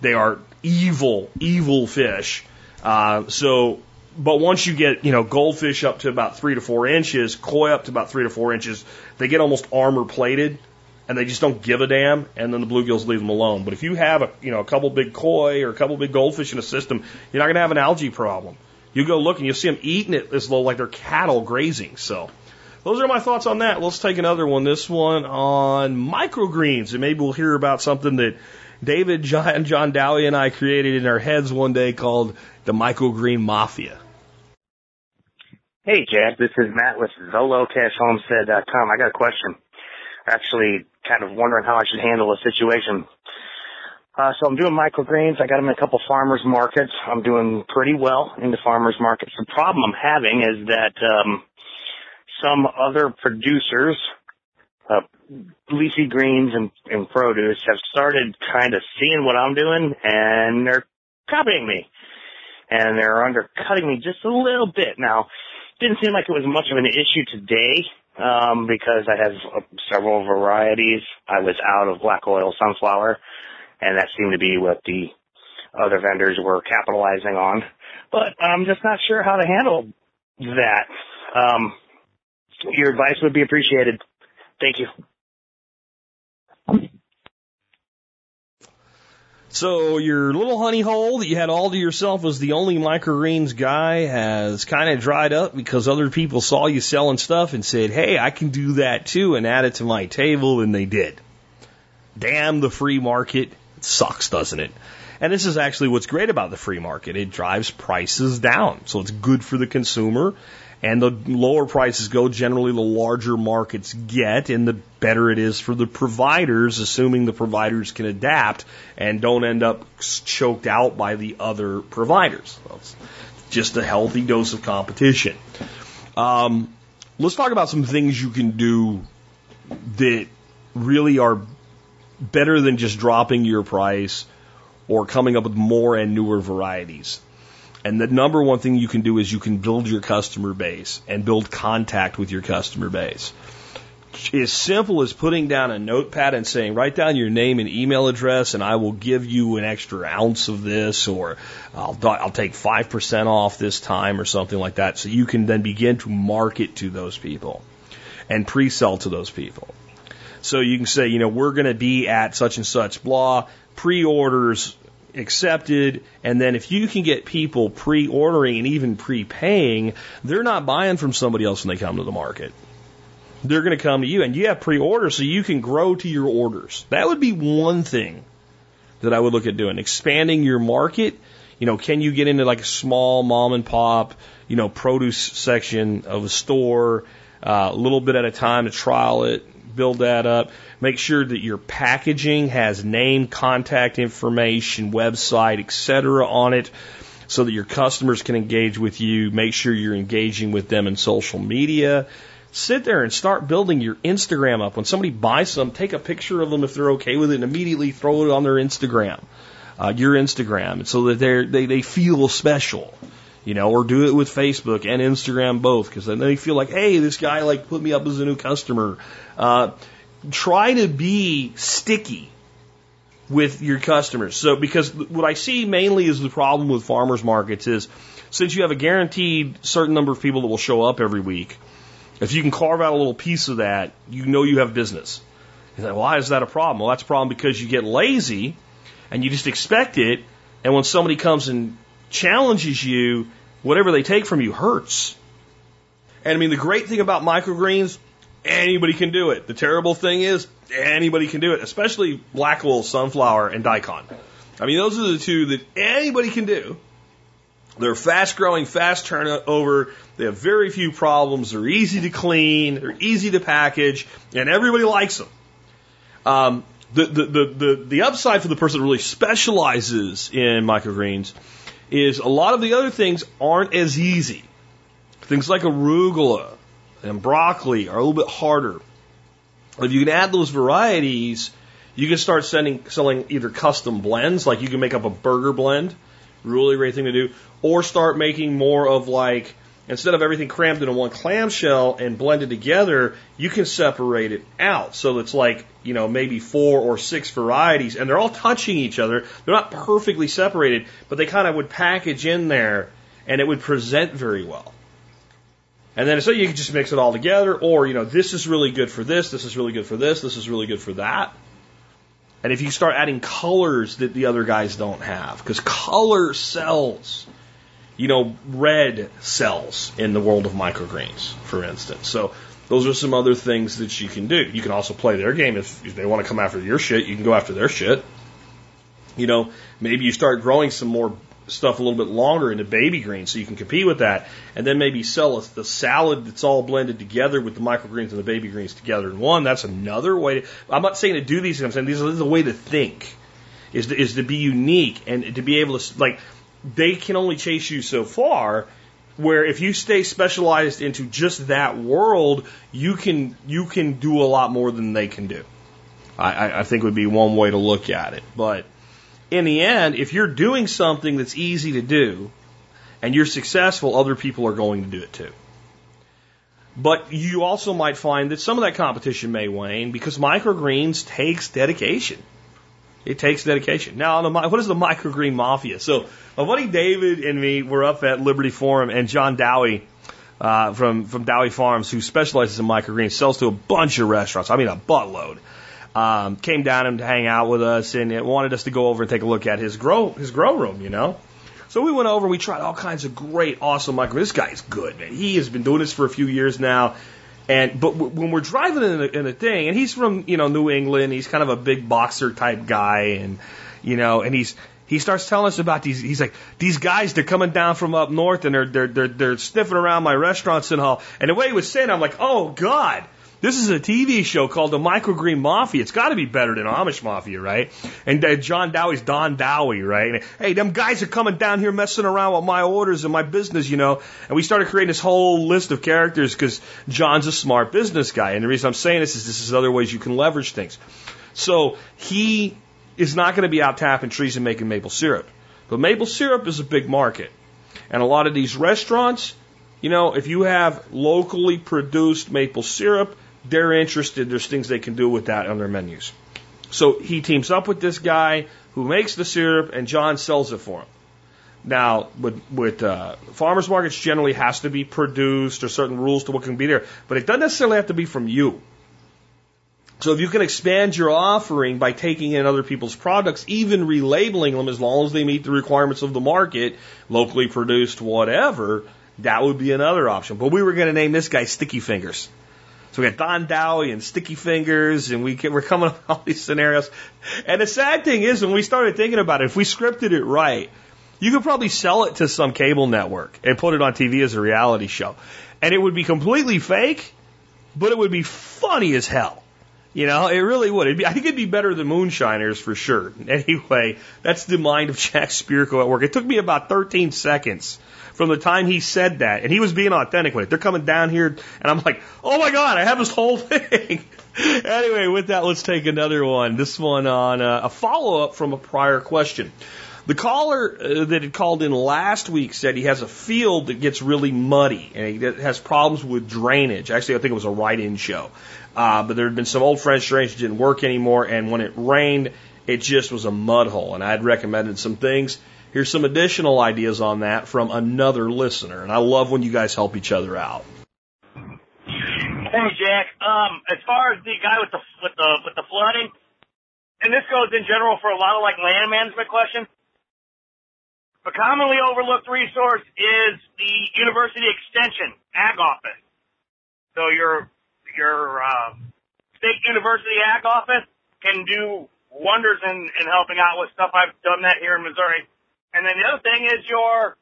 They are evil, evil fish. Uh, so but once you get, you know, goldfish up to about three to four inches, koi up to about three to four inches, they get almost armor plated and they just don't give a damn, and then the bluegills leave them alone. But if you have a you know a couple big koi or a couple big goldfish in a system, you're not going to have an algae problem. You go look and you'll see them eating it as though like they're cattle grazing. So those are my thoughts on that. Let's take another one. This one on microgreens, and maybe we'll hear about something that David, John, John Dowie, and I created in our heads one day called the microgreen mafia. Hey, Jack. This is Matt with ZoloCashHomestead.com. I got a question actually kind of wondering how I should handle a situation. Uh, so I'm doing microgreens. I got them in a couple farmers markets. I'm doing pretty well in the farmers markets. The problem I'm having is that um, some other producers, uh, leafy greens and, and produce, have started kind of seeing what I'm doing, and they're copying me, and they're undercutting me just a little bit. Now, didn't seem like it was much of an issue today um, because I have uh, several varieties. I was out of black oil sunflower, and that seemed to be what the other vendors were capitalizing on. But I'm just not sure how to handle that. Um, your advice would be appreciated. Thank you. So your little honey hole that you had all to yourself as the only microgreens guy has kind of dried up because other people saw you selling stuff and said, "Hey, I can do that too," and add it to my table, and they did. Damn the free market! It sucks, doesn't it? And this is actually what's great about the free market. It drives prices down, so it's good for the consumer and the lower prices go, generally the larger markets get, and the better it is for the providers, assuming the providers can adapt and don't end up choked out by the other providers. Just a healthy dose of competition. Um, let's talk about some things you can do that really are better than just dropping your price or coming up with more and newer varieties. And the number one thing you can do is you can build your customer base and build contact with your customer base. As simple as putting down a notepad and saying, write down your name and email address, and I will give you an extra ounce of this, or I'll, I'll take 5% off this time, or something like that. So you can then begin to market to those people and pre sell to those people. So you can say, you know, we're going to be at such and such, blah, pre orders accepted. And then if you can get people pre ordering and even pre paying, they're not buying from somebody else when they come to the market. They're going to come to you and you have pre orders so you can grow to your orders. That would be one thing that I would look at doing. Expanding your market. You know, can you get into like a small mom and pop, you know, produce section of a store, uh, a little bit at a time to trial it, build that up. Make sure that your packaging has name, contact information, website, etc. on it so that your customers can engage with you. Make sure you're engaging with them in social media. Sit there and start building your Instagram up. When somebody buys some, take a picture of them if they're okay with it and immediately throw it on their Instagram, uh, your Instagram, so that they're, they, they feel special you know, or do it with Facebook and Instagram both, because then they feel like, hey, this guy like put me up as a new customer. Uh, try to be sticky with your customers. So, because what I see mainly is the problem with farmers markets is since you have a guaranteed certain number of people that will show up every week, if you can carve out a little piece of that, you know you have business. You say, why is that a problem? Well, that's a problem because you get lazy and you just expect it. And when somebody comes and challenges you, whatever they take from you hurts. And I mean, the great thing about microgreens, anybody can do it. The terrible thing is, anybody can do it, especially black oil, sunflower, and daikon. I mean, those are the two that anybody can do. They're fast growing, fast turnover. They have very few problems. They're easy to clean. They're easy to package, and everybody likes them. Um, the, the, the, the, the upside for the person that really specializes in microgreens is a lot of the other things aren't as easy. Things like arugula and broccoli are a little bit harder. If you can add those varieties, you can start sending, selling either custom blends, like you can make up a burger blend, really great thing to do, or start making more of like instead of everything crammed into one clamshell and blended together, you can separate it out. So it's like, you know, maybe four or six varieties and they're all touching each other. They're not perfectly separated, but they kind of would package in there and it would present very well. And then so you can just mix it all together or, you know, this is really good for this, this is really good for this, this is really good for that. And if you start adding colors that the other guys don't have, because color sells you know, red sells in the world of microgreens, for instance. So those are some other things that you can do. You can also play their game if, if they want to come after your shit. You can go after their shit. You know, maybe you start growing some more stuff a little bit longer into baby greens so you can compete with that, and then maybe sell a, the salad that's all blended together with the microgreens and the baby greens together in one. That's another way. To, I'm not saying to do these. things. I'm saying these are the way to think. Is to, is to be unique and to be able to like they can only chase you so far. Where if you stay specialized into just that world, you can you can do a lot more than they can do. I, I think would be one way to look at it. But in the end, if you're doing something that's easy to do and you're successful, other people are going to do it too. But you also might find that some of that competition may wane because microgreens takes dedication. It takes dedication. Now, what is the microgreen mafia? So, my buddy David and me were up at Liberty Forum, and John Dowie uh, from from Dowie Farms, who specializes in microgreens, sells to a bunch of restaurants. I mean, a buttload. Um, came down and to hang out with us, and it wanted us to go over and take a look at his grow his grow room. You know. So we went over we tried all kinds of great, awesome microgreens. This guy's good, man. He has been doing this for a few years now. And but when we're driving in a, in a thing, and he's from you know New England, he's kind of a big boxer type guy, and you know, and he's he starts telling us about these. He's like, these guys, they're coming down from up north, and they're they're they're, they're sniffing around my restaurants and all. And the way he was saying, I'm like, oh god, this is a TV show called The Microgreen Mafia. It's got to be better than Amish Mafia, right? And uh, John Dowie's Don Dowie, right? And, hey, them guys are coming down here messing around with my orders and my business, you know. And we started creating this whole list of characters because John's a smart business guy. And the reason I'm saying this is this is other ways you can leverage things. So he is not going to be out tapping trees and making maple syrup. But maple syrup is a big market. And a lot of these restaurants, you know, if you have locally produced maple syrup, they're interested. There's things they can do with that on their menus. So he teams up with this guy who makes the syrup, and John sells it for him. Now, with, with uh, farmers markets, generally has to be produced. There's certain rules to what can be there, but it doesn't necessarily have to be from you. So if you can expand your offering by taking in other people's products, even relabeling them as long as they meet the requirements of the market, locally produced, whatever, that would be another option. But we were going to name this guy Sticky Fingers. So we got Don Dowie and Sticky Fingers, and we get, we're coming up with all these scenarios. And the sad thing is, when we started thinking about it, if we scripted it right, you could probably sell it to some cable network and put it on TV as a reality show. And it would be completely fake, but it would be funny as hell. You know, it really would. Be, I think it'd be better than moonshiners for sure. Anyway, that's the mind of Jack Spirko at work. It took me about 13 seconds from the time he said that, and he was being authentic with it. They're coming down here, and I'm like, oh my god, I have this whole thing. anyway, with that, let's take another one. This one on uh, a follow up from a prior question. The caller uh, that had called in last week said he has a field that gets really muddy and he has problems with drainage. Actually, I think it was a write-in show. Uh, but there had been some old French drainage that didn't work anymore, and when it rained, it just was a mud hole. And I had recommended some things. Here's some additional ideas on that from another listener. And I love when you guys help each other out. Hey Jack, um, as far as the guy with the with the with the flooding, and this goes in general for a lot of like land management questions. A commonly overlooked resource is the University Extension Ag Office. So your your uh, state university ag office can do wonders in, in helping out with stuff. I've done that here in Missouri. And then the other thing is your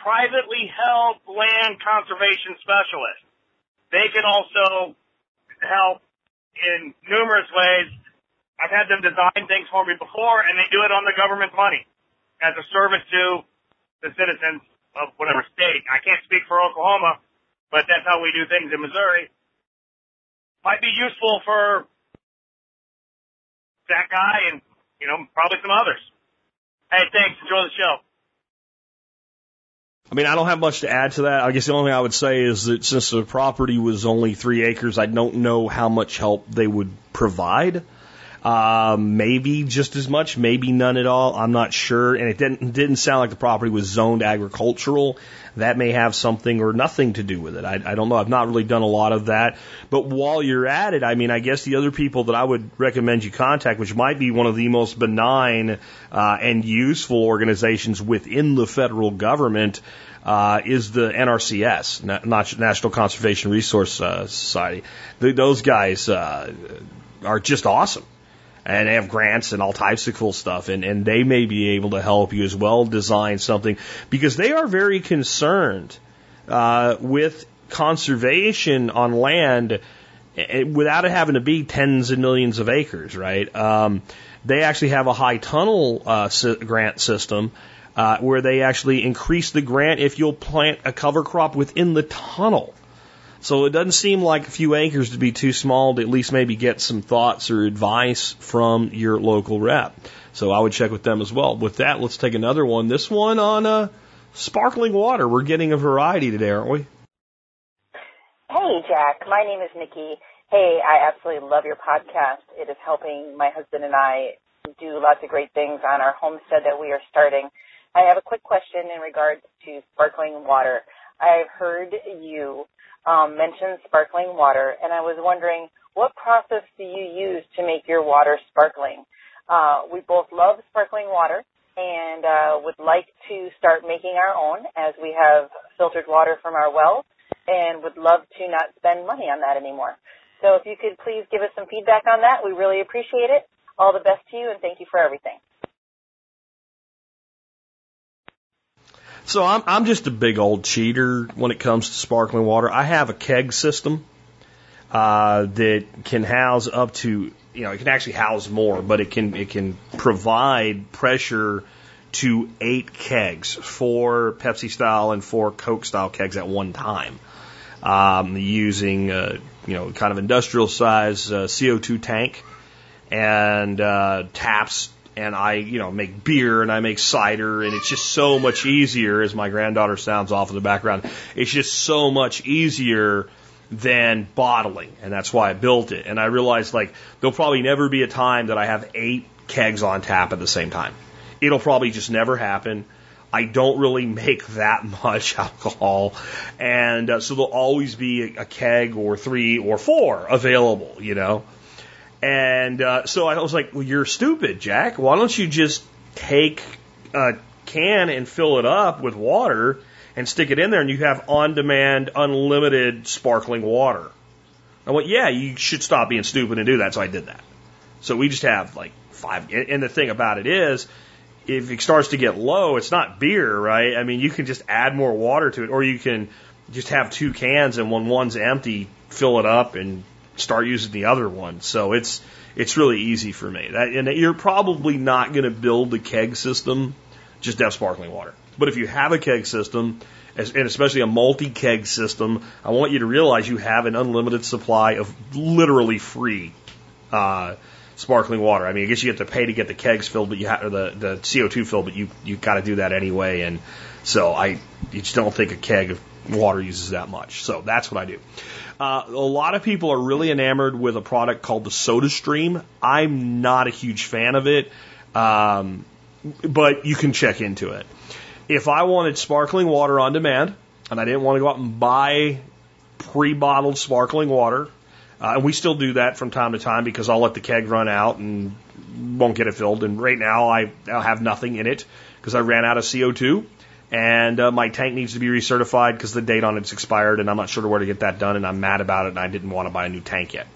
privately held land conservation specialist. They can also help in numerous ways. I've had them design things for me before and they do it on the government's money as a service to the citizens of whatever state. I can't speak for Oklahoma, but that's how we do things in Missouri. Might be useful for that guy and, you know, probably some others. Hey, thanks. Enjoy the show. I mean, I don't have much to add to that. I guess the only thing I would say is that since the property was only three acres, I don't know how much help they would provide. Uh, maybe just as much, maybe none at all. I'm not sure. And it didn't, didn't sound like the property was zoned agricultural. That may have something or nothing to do with it. I, I don't know. I've not really done a lot of that. But while you're at it, I mean, I guess the other people that I would recommend you contact, which might be one of the most benign uh, and useful organizations within the federal government, uh, is the NRCS, National Conservation Resource uh, Society. Those guys uh, are just awesome and they have grants and all types of cool stuff and, and they may be able to help you as well design something because they are very concerned uh, with conservation on land eh, without it having to be tens of millions of acres, right? Um, they actually have a high tunnel uh, grant system uh, where they actually increase the grant if you'll plant a cover crop within the tunnel. So it doesn't seem like a few acres to be too small to at least maybe get some thoughts or advice from your local rep. So I would check with them as well. With that, let's take another one. This one on uh, sparkling water. We're getting a variety today, aren't we? Hey, Jack. My name is Nikki. Hey, I absolutely love your podcast. It is helping my husband and I do lots of great things on our homestead that we are starting. I have a quick question in regards to sparkling water. I've heard you um, mentioned sparkling water, and I was wondering what process do you use to make your water sparkling? Uh, we both love sparkling water and uh, would like to start making our own as we have filtered water from our wells and would love to not spend money on that anymore. So if you could please give us some feedback on that, we really appreciate it. All the best to you and thank you for everything. So I'm I'm just a big old cheater when it comes to sparkling water. I have a keg system uh, that can house up to you know it can actually house more, but it can it can provide pressure to eight kegs, four Pepsi style and four Coke style kegs at one time, um, using uh, you know kind of industrial size uh, CO2 tank and uh, taps and I, you know, make beer and I make cider and it's just so much easier as my granddaughter sounds off in the background. It's just so much easier than bottling and that's why I built it. And I realized like there'll probably never be a time that I have eight kegs on tap at the same time. It'll probably just never happen. I don't really make that much alcohol, and uh, so there'll always be a, a keg or three or four available, you know. And uh, so I was like, well, you're stupid, Jack. Why don't you just take a can and fill it up with water and stick it in there and you have on demand, unlimited sparkling water? I went, yeah, you should stop being stupid and do that. So I did that. So we just have like five. And the thing about it is, if it starts to get low, it's not beer, right? I mean, you can just add more water to it, or you can just have two cans and when one's empty, fill it up and start using the other one. So it's it's really easy for me. That, and you're probably not going to build a keg system just to have sparkling water. But if you have a keg system, and especially a multi keg system, I want you to realize you have an unlimited supply of literally free uh, sparkling water. I mean, I guess you have to pay to get the kegs filled, but you have the the CO2 filled, but you you got to do that anyway. And so I you just don't think a keg of water uses that much. So that's what I do. Uh, a lot of people are really enamored with a product called the Soda Stream. I'm not a huge fan of it, um, but you can check into it. If I wanted sparkling water on demand, and I didn't want to go out and buy pre-bottled sparkling water, uh, and we still do that from time to time because I'll let the keg run out and won't get it filled. And right now I, I have nothing in it because I ran out of CO2 and uh, my tank needs to be recertified because the date on it's expired, and I'm not sure where to get that done, and I'm mad about it, and I didn't want to buy a new tank yet.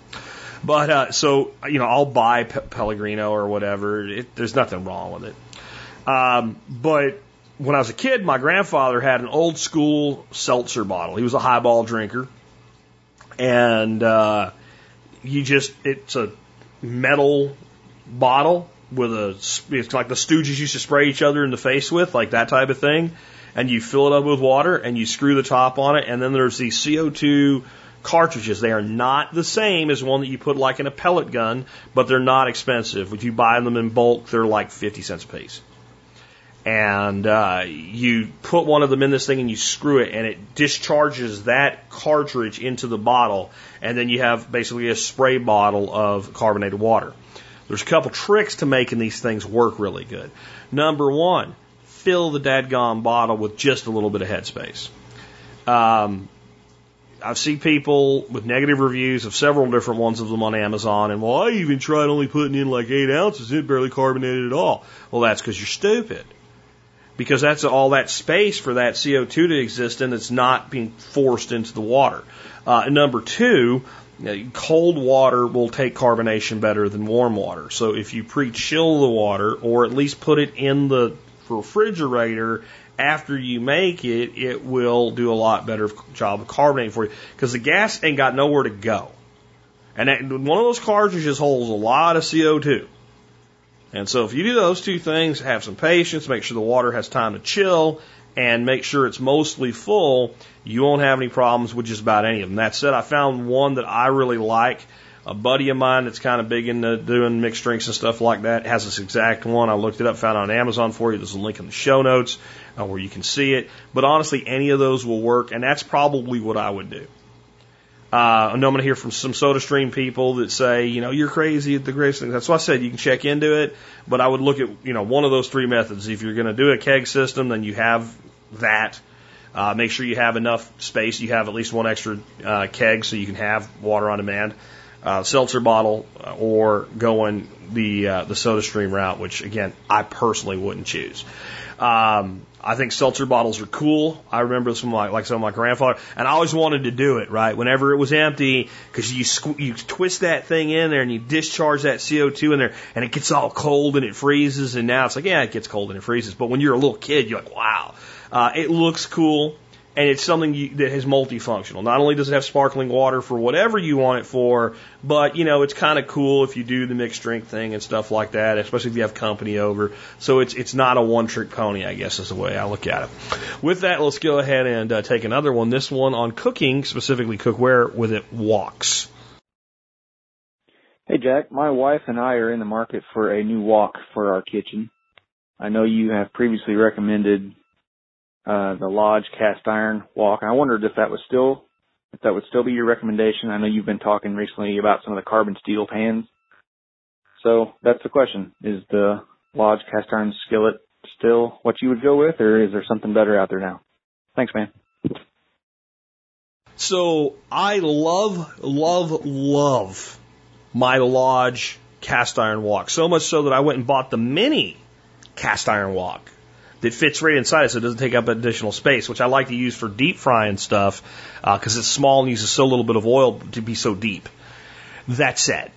But uh, so you know, I'll buy P- Pellegrino or whatever. It, there's nothing wrong with it. Um, but when I was a kid, my grandfather had an old school seltzer bottle. He was a highball drinker, and uh, you just it's a metal bottle with a it's like the Stooges used to spray each other in the face with, like that type of thing. And you fill it up with water and you screw the top on it, and then there's these CO2 cartridges. They are not the same as one that you put like in a pellet gun, but they're not expensive. If you buy them in bulk, they're like 50 cents a piece. And uh, you put one of them in this thing and you screw it, and it discharges that cartridge into the bottle, and then you have basically a spray bottle of carbonated water. There's a couple tricks to making these things work really good. Number one, fill the dadgum bottle with just a little bit of headspace. Um, I've seen people with negative reviews of several different ones of them on Amazon, and well, I even tried only putting in like eight ounces, it barely carbonated at all. Well, that's because you're stupid. Because that's all that space for that CO2 to exist in that's not being forced into the water. Uh, number two, cold water will take carbonation better than warm water. So if you pre-chill the water or at least put it in the refrigerator after you make it, it will do a lot better job of carbonating for you because the gas ain't got nowhere to go. And that, one of those cartridges holds a lot of CO2. And so if you do those two things, have some patience, make sure the water has time to chill, and make sure it's mostly full, you won't have any problems with just about any of them. That said, I found one that I really like. A buddy of mine that's kind of big into doing mixed drinks and stuff like that has this exact one. I looked it up, found it on Amazon for you. There's a link in the show notes uh, where you can see it. But honestly, any of those will work, and that's probably what I would do. Uh, I know I'm going to hear from some SodaStream people that say, you know, you're crazy at the greatest thing. That's why I said you can check into it, but I would look at, you know, one of those three methods. If you're going to do a keg system, then you have that. Uh, make sure you have enough space. You have at least one extra uh, keg so you can have water on demand. Uh, seltzer bottle uh, or going the uh, the SodaStream route, which again I personally wouldn't choose. Um, I think seltzer bottles are cool. I remember some like like some of my grandfather, and I always wanted to do it right whenever it was empty because you squ- you twist that thing in there and you discharge that CO2 in there, and it gets all cold and it freezes. And now it's like yeah, it gets cold and it freezes. But when you're a little kid, you're like wow, uh, it looks cool and it's something you, that is multifunctional. Not only does it have sparkling water for whatever you want it for, but you know it's kind of cool if you do the mixed drink thing and stuff like that, especially if you have company over. So it's it's not a one trick pony, I guess is the way I look at it. With that, let's go ahead and uh, take another one. This one on cooking, specifically cookware, with it woks. Hey Jack, my wife and I are in the market for a new wok for our kitchen. I know you have previously recommended uh, the Lodge cast iron. And I wondered if that was still, if that would still be your recommendation. I know you've been talking recently about some of the carbon steel pans. So that's the question. Is the Lodge cast iron skillet still what you would go with or is there something better out there now? Thanks, man. So I love, love, love my Lodge cast iron wok. So much so that I went and bought the mini cast iron wok that fits right inside it so it doesn't take up additional space, which I like to use for deep frying stuff because uh, it's small and uses so little bit of oil to be so deep. That said,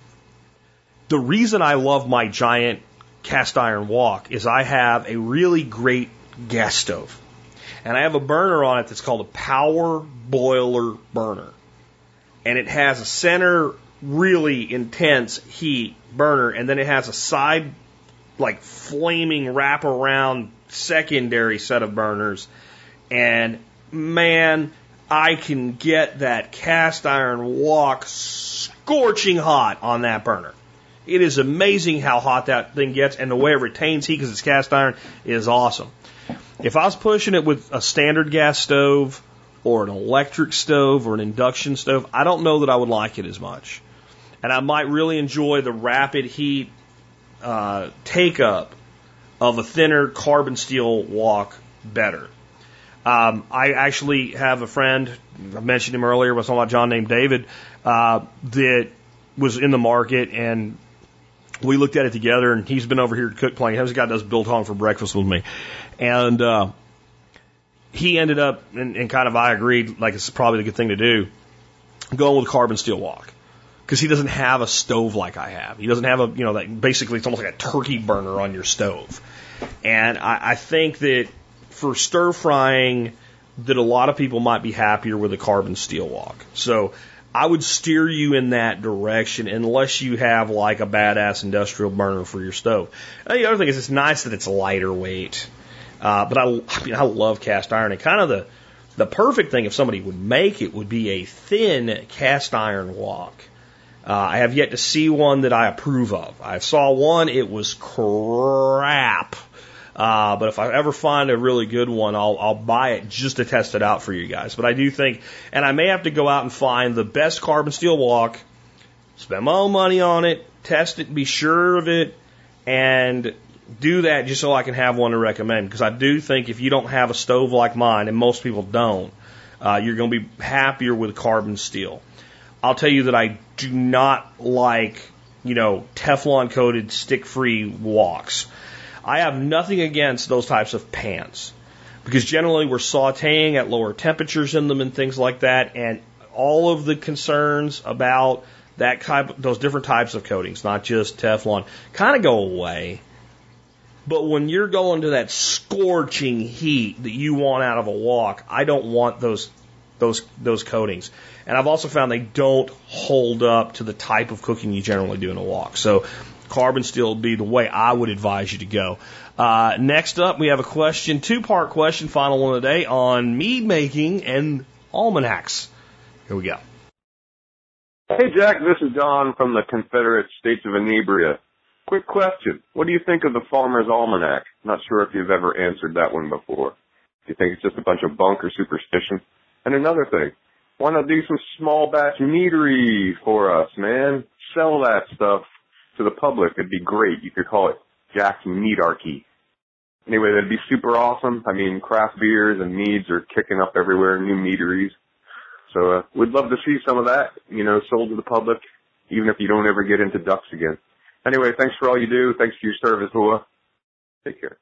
the reason I love my giant cast iron wok is I have a really great gas stove. And I have a burner on it that's called a power boiler burner. And it has a center really intense heat burner, and then it has a side, like flaming wraparound secondary set of burners. And man, I can get that cast iron wok scorching hot on that burner. It is amazing how hot that thing gets, and the way it retains heat because it's cast iron is awesome. If I was pushing it with a standard gas stove or an electric stove or an induction stove, I don't know that I would like it as much. And I might really enjoy the rapid heat uh, take up of a thinner carbon steel wok better. Um, I actually have a friend, I mentioned him earlier, was talking about John named David, uh, that was in the market and we looked at it together and he's been over here to cook plenty. He's got does biltong for breakfast with me. And, uh, he ended up, and, and kind of I agreed, like it's probably the good thing to do, going with carbon steel wok. Because he doesn't have a stove like I have. He doesn't have a, you know, basically it's almost like a turkey burner on your stove. And I, I think that for stir frying, that a lot of people might be happier with a carbon steel wok. So I would steer you in that direction unless you have like a badass industrial burner for your stove. And the other thing is it's nice that it's lighter weight. Uh, but I, I mean, I love cast iron and kind of the, the perfect thing if somebody would make it would be a thin cast iron wok. Uh, I have yet to see one that I approve of. I saw one, it was crap. Uh, but if I ever find a really good one, I'll, I'll buy it just to test it out for you guys. But I do think, and I may have to go out and find the best carbon steel wok, spend my own money on it, test it, be sure of it, and do that just so I can have one to recommend. Because I do think if you don't have a stove like mine, and most people don't, uh, you're going to be happier with carbon steel. I'll tell you that I do not like, you know, Teflon coated stick free woks. I have nothing against those types of pans because generally we're sauteing at lower temperatures in them and things like that, and all of the concerns about that type, those different types of coatings, not just Teflon, kind of go away. But when you're going to that scorching heat that you want out of a wok, I don't want those those those coatings. And I've also found they don't hold up to the type of cooking you generally do in a wok. So carbon steel would be the way I would advise you to go. Uh, next up, we have a question, two part question, final one of the day on mead making and almanacs. Here we go. Hey Jack, this is Don from the Confederate States of Inebria. Quick question. What do you think of the Farmer's Almanac? Not sure if you've ever answered that one before. Do you think it's just a bunch of bunk or superstition? And another thing, why not do some small batch meadery for us, man? Sell that stuff to the public. It'd be great. You could call it Jack's Meadarchy. Anyway, that'd be super awesome. I mean, craft beers and meads are kicking up everywhere, new meaderies. So, uh, we'd love to see some of that, you know, sold to the public, even if you don't ever get into ducks again. Anyway, thanks for all you do. Thanks for your service, Hua. Take care.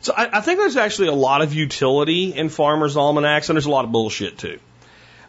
So I, I think there's actually a lot of utility in farmers' almanacs, and there's a lot of bullshit too.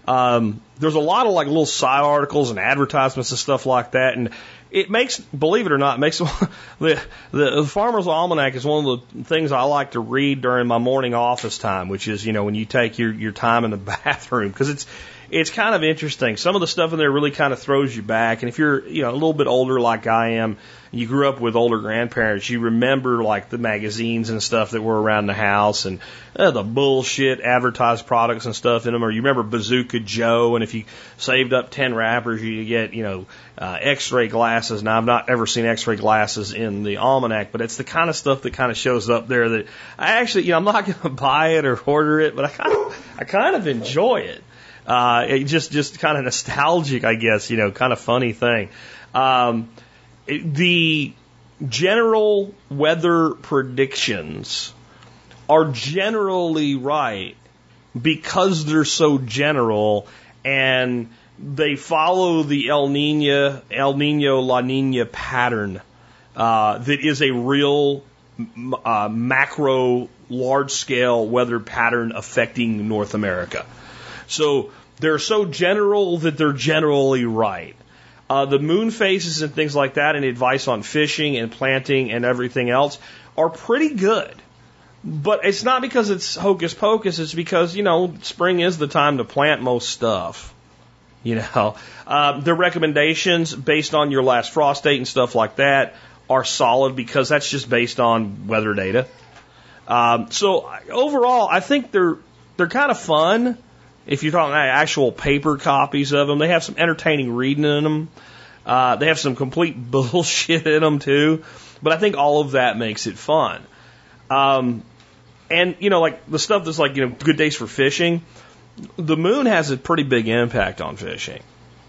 Um, there's a lot of like little side articles and advertisements and stuff like that, and it makes, believe it or not, it makes the, the Farmer's Almanac is one of the things I like to read during my morning office time, which is you know when you take your your time in the bathroom because it's it's kind of interesting. Some of the stuff in there really kind of throws you back. And if you're, you know, a little bit older like I am, you grew up with older grandparents, you remember like the magazines and stuff that were around the house and uh, the bullshit advertised products and stuff in them. Or you remember Bazooka Joe, and if you saved up 10 wrappers, you get, you know, uh, x-ray glasses. Now I've not ever seen x-ray glasses in the almanac, but it's the kind of stuff that kind of shows up there that I actually, you know, I'm not going to buy it or order it, but I kind of, I kind of enjoy it. Uh, it just, just kind of nostalgic, I guess, you know, kind of funny thing. Um, it, the general weather predictions are generally right because they're so general and they follow the El Nino, El Nino La Nina pattern uh, that is a real uh, macro, large scale weather pattern affecting North America. So they're so general that they're generally right. Uh, the moon phases and things like that, and advice on fishing and planting and everything else are pretty good. but it's not because it's hocus pocus. It's because you know spring is the time to plant most stuff. You know, uh, the recommendations based on your last frost date and stuff like that are solid because that's just based on weather data. Um, so overall, I think they're they're kind of fun. If you're talking actual paper copies of them, they have some entertaining reading in them. Uh, they have some complete bullshit in them too, but I think all of that makes it fun. Um, and you know, like the stuff that's like you know, good days for fishing. The moon has a pretty big impact on fishing,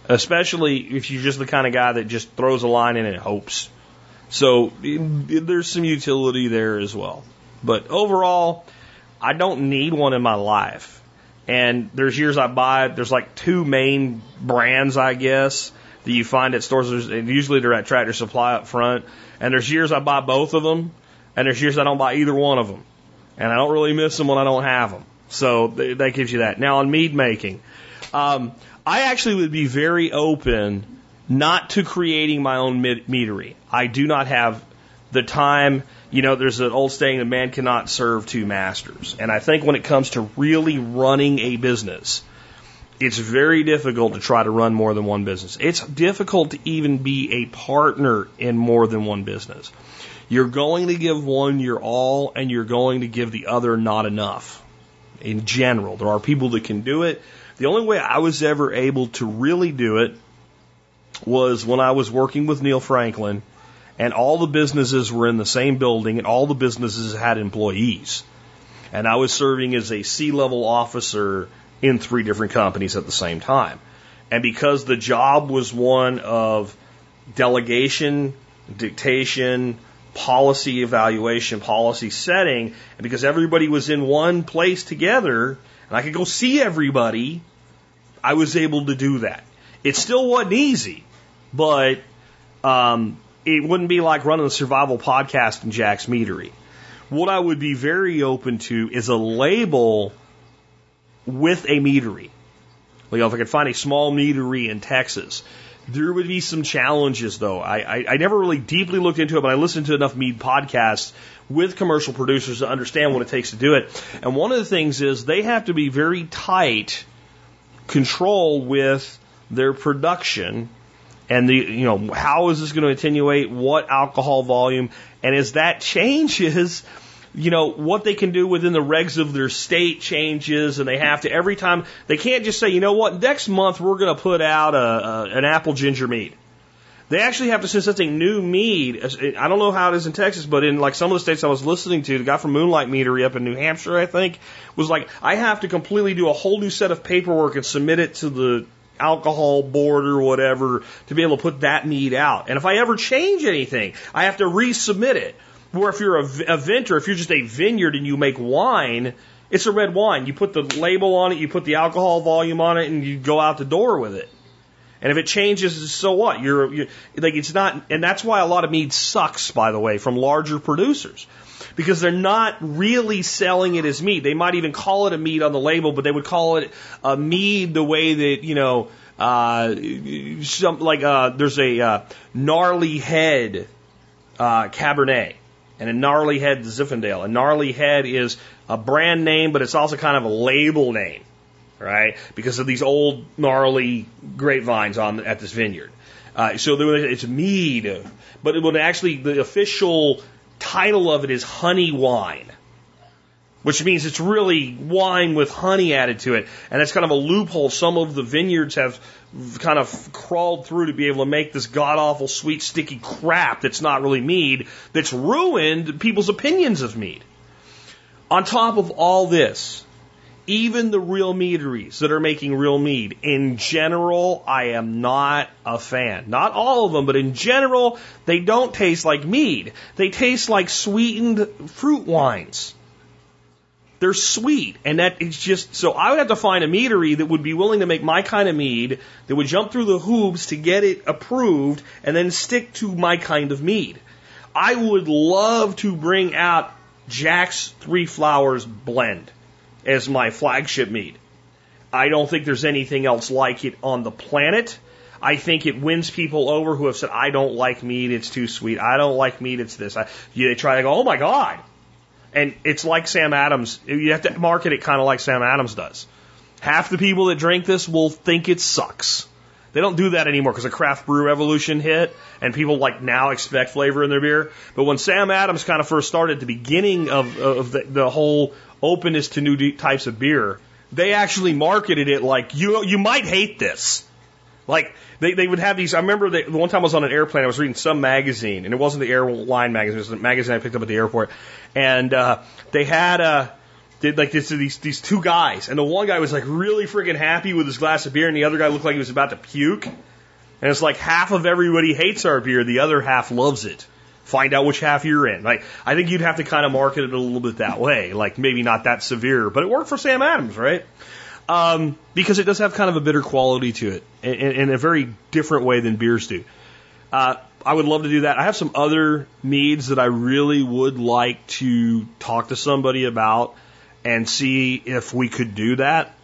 especially if you're just the kind of guy that just throws a line in and hopes. So there's some utility there as well. But overall, I don't need one in my life. And there's years I buy. There's like two main brands, I guess, that you find at stores. And usually they're at Tractor Supply up front. And there's years I buy both of them, and there's years I don't buy either one of them. And I don't really miss them when I don't have them. So that gives you that. Now on mead making, um, I actually would be very open not to creating my own meadery. I do not have the time. You know, there's an old saying that man cannot serve two masters. And I think when it comes to really running a business, it's very difficult to try to run more than one business. It's difficult to even be a partner in more than one business. You're going to give one your all and you're going to give the other not enough in general. There are people that can do it. The only way I was ever able to really do it was when I was working with Neil Franklin and all the businesses were in the same building and all the businesses had employees. And I was serving as a C level officer in three different companies at the same time. And because the job was one of delegation, dictation, policy evaluation, policy setting, and because everybody was in one place together and I could go see everybody, I was able to do that. It still wasn't easy, but um, it wouldn't be like running a survival podcast in Jack's Meadery. What I would be very open to is a label with a meadery. Like if I could find a small meadery in Texas, there would be some challenges though. I, I, I never really deeply looked into it, but I listened to enough mead podcasts with commercial producers to understand what it takes to do it. And one of the things is they have to be very tight control with their production and the you know how is this going to attenuate what alcohol volume and as that changes you know, what they can do within the regs of their state changes, and they have to every time they can't just say, you know what, next month we're going to put out a, a, an apple ginger mead. They actually have to say something new mead. I don't know how it is in Texas, but in like some of the states I was listening to, the guy from Moonlight Meadery up in New Hampshire, I think, was like, I have to completely do a whole new set of paperwork and submit it to the alcohol board or whatever to be able to put that mead out. And if I ever change anything, I have to resubmit it. Where if you're a, a vintner, if you're just a vineyard and you make wine, it's a red wine. You put the label on it, you put the alcohol volume on it, and you go out the door with it. And if it changes, so what? You're, you're like it's not, and that's why a lot of mead sucks, by the way, from larger producers, because they're not really selling it as mead. They might even call it a mead on the label, but they would call it a mead the way that you know, uh, some like uh, there's a uh, gnarly head uh, Cabernet and a gnarly head Zinfandel. A gnarly head is a brand name, but it's also kind of a label name, right? Because of these old gnarly grapevines on at this vineyard. Uh, so it's mead, but it would actually the official title of it is honey wine, which means it's really wine with honey added to it, and it's kind of a loophole. Some of the vineyards have kind of crawled through to be able to make this god awful sweet sticky crap that's not really mead that's ruined people's opinions of mead. On top of all this, even the real meaderies that are making real mead, in general, I am not a fan. Not all of them, but in general, they don't taste like mead. They taste like sweetened fruit wines. They're sweet, and that is just so. I would have to find a meadery that would be willing to make my kind of mead that would jump through the hoops to get it approved, and then stick to my kind of mead. I would love to bring out Jack's Three Flowers blend as my flagship mead. I don't think there's anything else like it on the planet. I think it wins people over who have said, I don't like mead, it's too sweet. I don't like mead, it's this. I, they try to go, oh my God, And it's like Sam Adams. You have to market it kind of like Sam Adams does. Half the people that drink this will think it sucks. They don't do that anymore because the craft brew revolution hit and people like now expect flavor in their beer. But when Sam Adams kind of first started at the beginning of, of the, the whole openness to new types of beer, they actually marketed it like you you might hate this. Like they, they would have these. I remember the one time I was on an airplane, I was reading some magazine, and it wasn't the airline magazine, it was a magazine I picked up at the airport, and uh, they had uh, did like this these these two guys, and the one guy was like really freaking happy with his glass of beer, and the other guy looked like he was about to puke. And it's like half of everybody hates our beer, the other half loves it. Find out which half you're in. Like I think you'd have to kind of market it a little bit that way, like maybe not that severe, but it worked for Sam Adams, right? Um, because it does have kind of a bitter quality to it in, in a very different way than beers do. Uh, I would love to do that. I have some other meads that I really would like to talk to somebody about and see if we could do that.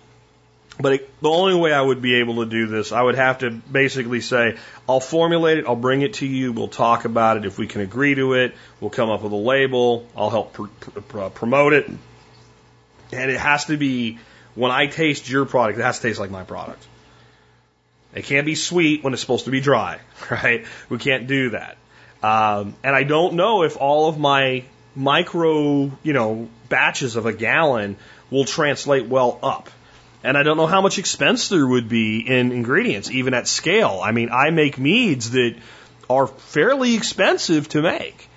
But it, the only way I would be able to do this, I would have to basically say, I'll formulate it, I'll bring it to you, we'll talk about it. If we can agree to it, we'll come up with a label, I'll help pr- pr- uh, promote it. And it has to be, when I taste your product, it has to taste like my product. It can't be sweet when it's supposed to be dry, right? We can't do that. Um, and I don't know if all of my micro, you know, batches of a gallon will translate well up. And I don't know how much expense there would be in ingredients, even at scale. I mean, I make meads that are fairly expensive to make.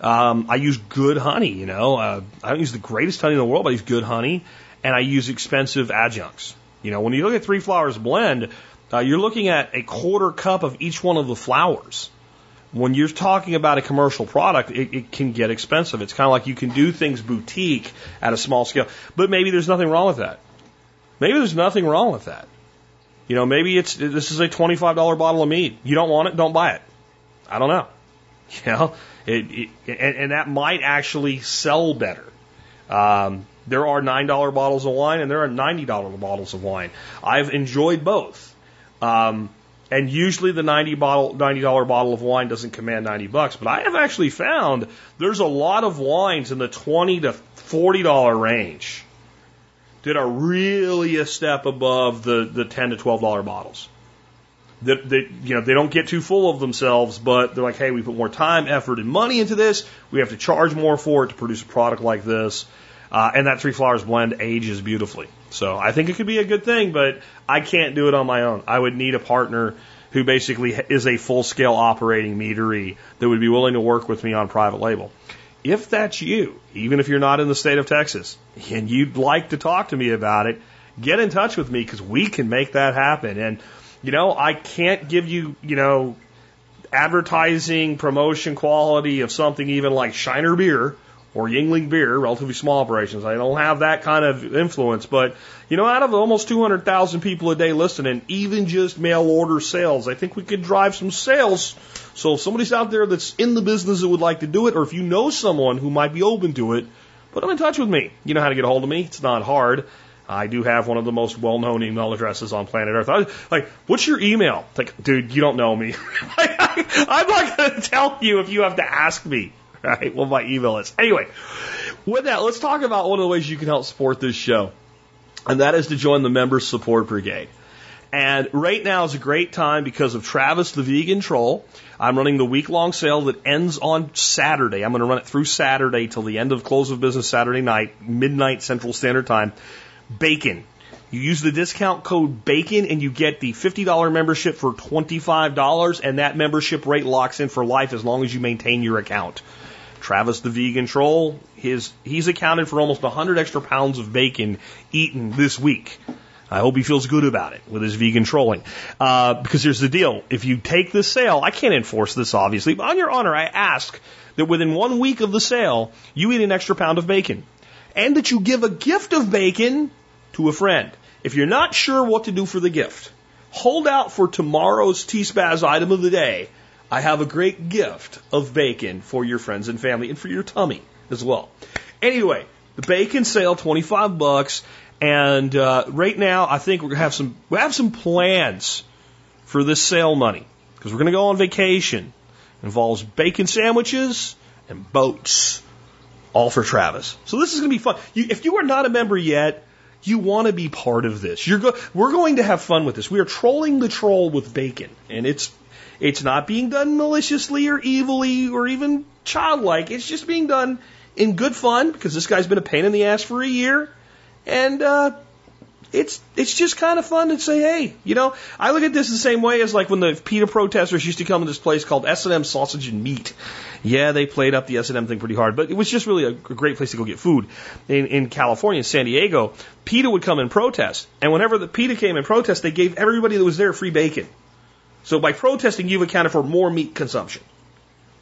Um, I use good honey, you know. Uh, I don't use the greatest honey in the world, but I use good honey, and I use expensive adjuncts. You know, when you look at three flowers blend, uh, you're looking at a quarter cup of each one of the flowers. When you're talking about a commercial product, it, it can get expensive. It's kind of like you can do things boutique at a small scale, but maybe there's nothing wrong with that. Maybe there's nothing wrong with that. You know, maybe it's this is a $25 bottle of mead. You don't want it, don't buy it. I don't know. You know, it, it and, and that might actually sell better. Um, there are nine dollar bottles of wine and there are ninety dollar bottles of wine. I've enjoyed both. Um, and usually the 90 bottle, $90 bottle of wine doesn't command 90 bucks, but I have actually found there's a lot of wines in the 20 to $40 range that are really a step above the, the 10 to $12 bottles. That, that, you know, they don't get too full of themselves, but they're like, hey, we put more time, effort, and money into this. We have to charge more for it to produce a product like this. Uh, and that three flowers blend ages beautifully. So I think it could be a good thing, but I can't do it on my own. I would need a partner who basically is a full scale operating meadery that would be willing to work with me on private label. If that's you, even if you're not in the state of Texas and you'd like to talk to me about it, get in touch with me because we can make that happen. And, you know, I can't give you, you know, advertising, promotion quality of something even like Shiner Beer or Yuengling Beer, relatively small operations. I don't have that kind of influence, but you know, out of almost 200,000 people a day listening, even just mail order sales, I think we could drive some sales. So if somebody's out there that's in the business that would like to do it, or if you know someone who might be open to it, put them in touch with me. You know how to get a hold of me. It's not hard. I do have one of the most well-known email addresses on planet Earth. I like, what's your email? It's like, dude, you don't know me. I'm not going to tell you if you have to ask me right? What my email is. Anyway, with that, let's talk about one of the ways you can help support this show. And that is to join the Members Support Brigade. And right now is a great time because of Travis the Vegan Troll. I'm running the week long sale that ends on Saturday. I'm going to run it through Saturday till the end of close of business Saturday night, midnight Central Standard Time. Bacon. You use the discount code BACON and you get the $50 membership for $25 and that membership rate locks in for life as long as you maintain your account. Travis the vegan troll, his he's accounted for almost 100 extra pounds of bacon eaten this week. I hope he feels good about it with his vegan trolling. Uh, because here's the deal: if you take this sale, I can't enforce this obviously, but on your honor, I ask that within one week of the sale, you eat an extra pound of bacon, and that you give a gift of bacon to a friend. If you're not sure what to do for the gift, hold out for tomorrow's TSPaz item of the day I have a great gift of bacon for your friends and family and for your tummy as well. Anyway, the bacon sale, 25 bucks. And uh, right now, I think we're gonna have some we have some plans for this sale money because we're gonna go on vacation. It involves bacon sandwiches and boats. all for Travis. So this is to be fun. You, if you are not a member yet, you want to be part of this. You're go- we're going to have fun with this. We are trolling the troll with bacon, and it's it's not being done maliciously or evilly or even childlike. It's just being done in good fun because this guy's been a pain in the ass for a year, and uh, it's it's just kind of fun to say, hey, you know, I look at this the same way as like when the PETA protesters used to come to this place called S&M Sausage and Meat. Yeah, they played up the S&M thing pretty hard, but it was just really a, great place to go get food. In, in California, in San Diego, PETA would come and protest, and whenever the PETA came and protest, they gave everybody that was there free bacon. So by protesting, you've accounted for more meat consumption,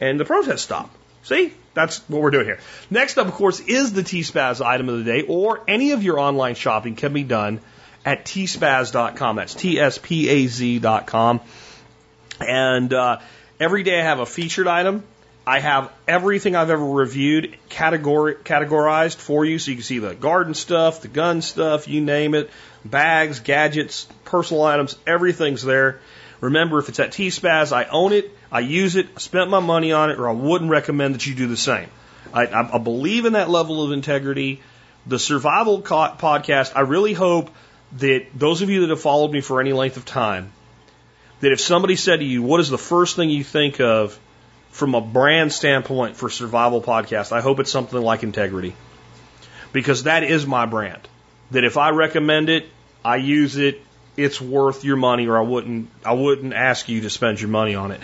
and the protest stopped. See, that's what we're doing here. Next up, of course, is the TSPaz item of the day, or any of your online shopping can be done at tspaz.com. That's T-S-P-A-Z.com. And uh, every day I have a featured item. I have everything I've ever reviewed categori- categorized for you, so you can see the garden stuff, the gun stuff, you name it, bags, gadgets, personal items, everything's there. Remember, if it's at TSPaz, I own it, I use it, I spent my money on it, or I wouldn't recommend that you do the same. I, I, believe in that level of integrity. The survival co- podcast, I really hope that those of you that have followed me for any length of time, that if somebody said to you, what is the first thing you think of from a brand standpoint for survival podcast, I hope it's something like integrity. Because that is my brand. That if I recommend it, I use it, it's worth your money or I wouldn't, I wouldn't ask you to spend your money on it.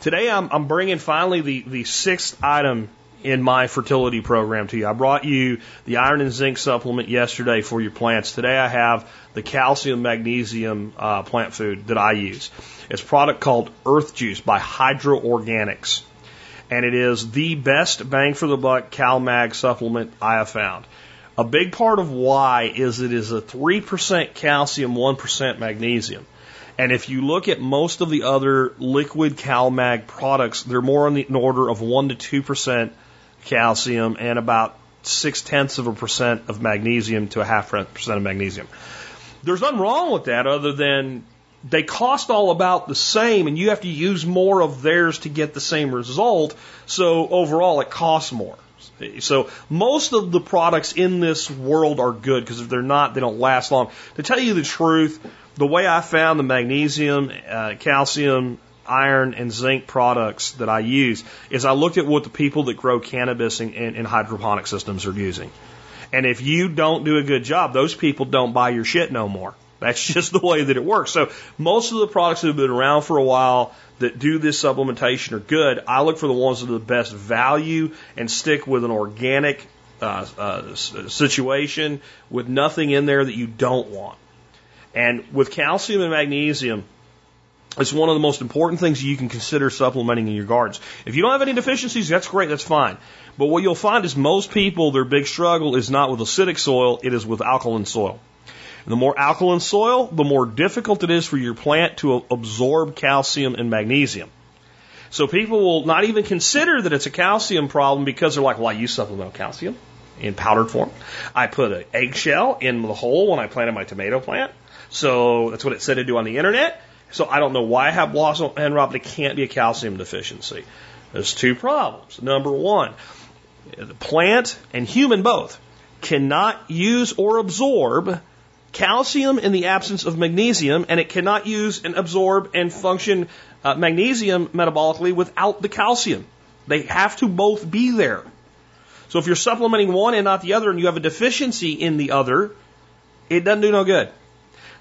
Today I'm, I'm bringing finally the, the sixth item in my fertility program to you. I brought you the iron and zinc supplement yesterday for your plants. Today I have the calcium magnesium uh, plant food that I use. It's a product called Earth Juice by Hydro Organics. And it is the best bang for the buck CalMag supplement I have found. A big part of why is it is a 3% calcium, 1% magnesium. And if you look at most of the other liquid CalMag products, they're more on the order of 1 to 2% calcium and about six tenths of a percent of magnesium to a half percent of magnesium. There's nothing wrong with that other than they cost all about the same and you have to use more of theirs to get the same result. So overall it costs more. So most of the products in this world are good because if they're not, they don't last long. To tell you the truth, the way I found the magnesium, uh, calcium, iron, and zinc products that I use is I looked at what the people that grow cannabis in, in, hydroponic systems are using. And if you don't do a good job, those people don't buy your shit no more. That's just the way that it works. So most of the products that have been around for a while that do this supplementation are good. I look for the ones that are the best value and stick with an organic uh, uh, situation with nothing in there that you don't want. And with calcium and magnesium, it's one of the most important things you can consider supplementing in your gardens. If you don't have any deficiencies, that's great, that's fine. But what you'll find is most people, their big struggle is not with acidic soil, it is with alkaline soil. The more alkaline soil, the more difficult it is for your plant to absorb calcium and magnesium. So people will not even consider that it's a calcium problem because they're like, well, I use supplemental calcium in powdered form. I put an eggshell in the hole when I planted my tomato plant. So that's what it said to do on the internet. So I don't know why I have blossom end rot, but it can't be a calcium deficiency. There's two problems. Number one, the plant and human both cannot use or absorb calcium in the absence of magnesium, and it cannot use and absorb and function uh, magnesium metabolically without the calcium. They have to both be there. So if you're supplementing one and not the other, and you have a deficiency in the other, it doesn't do no good.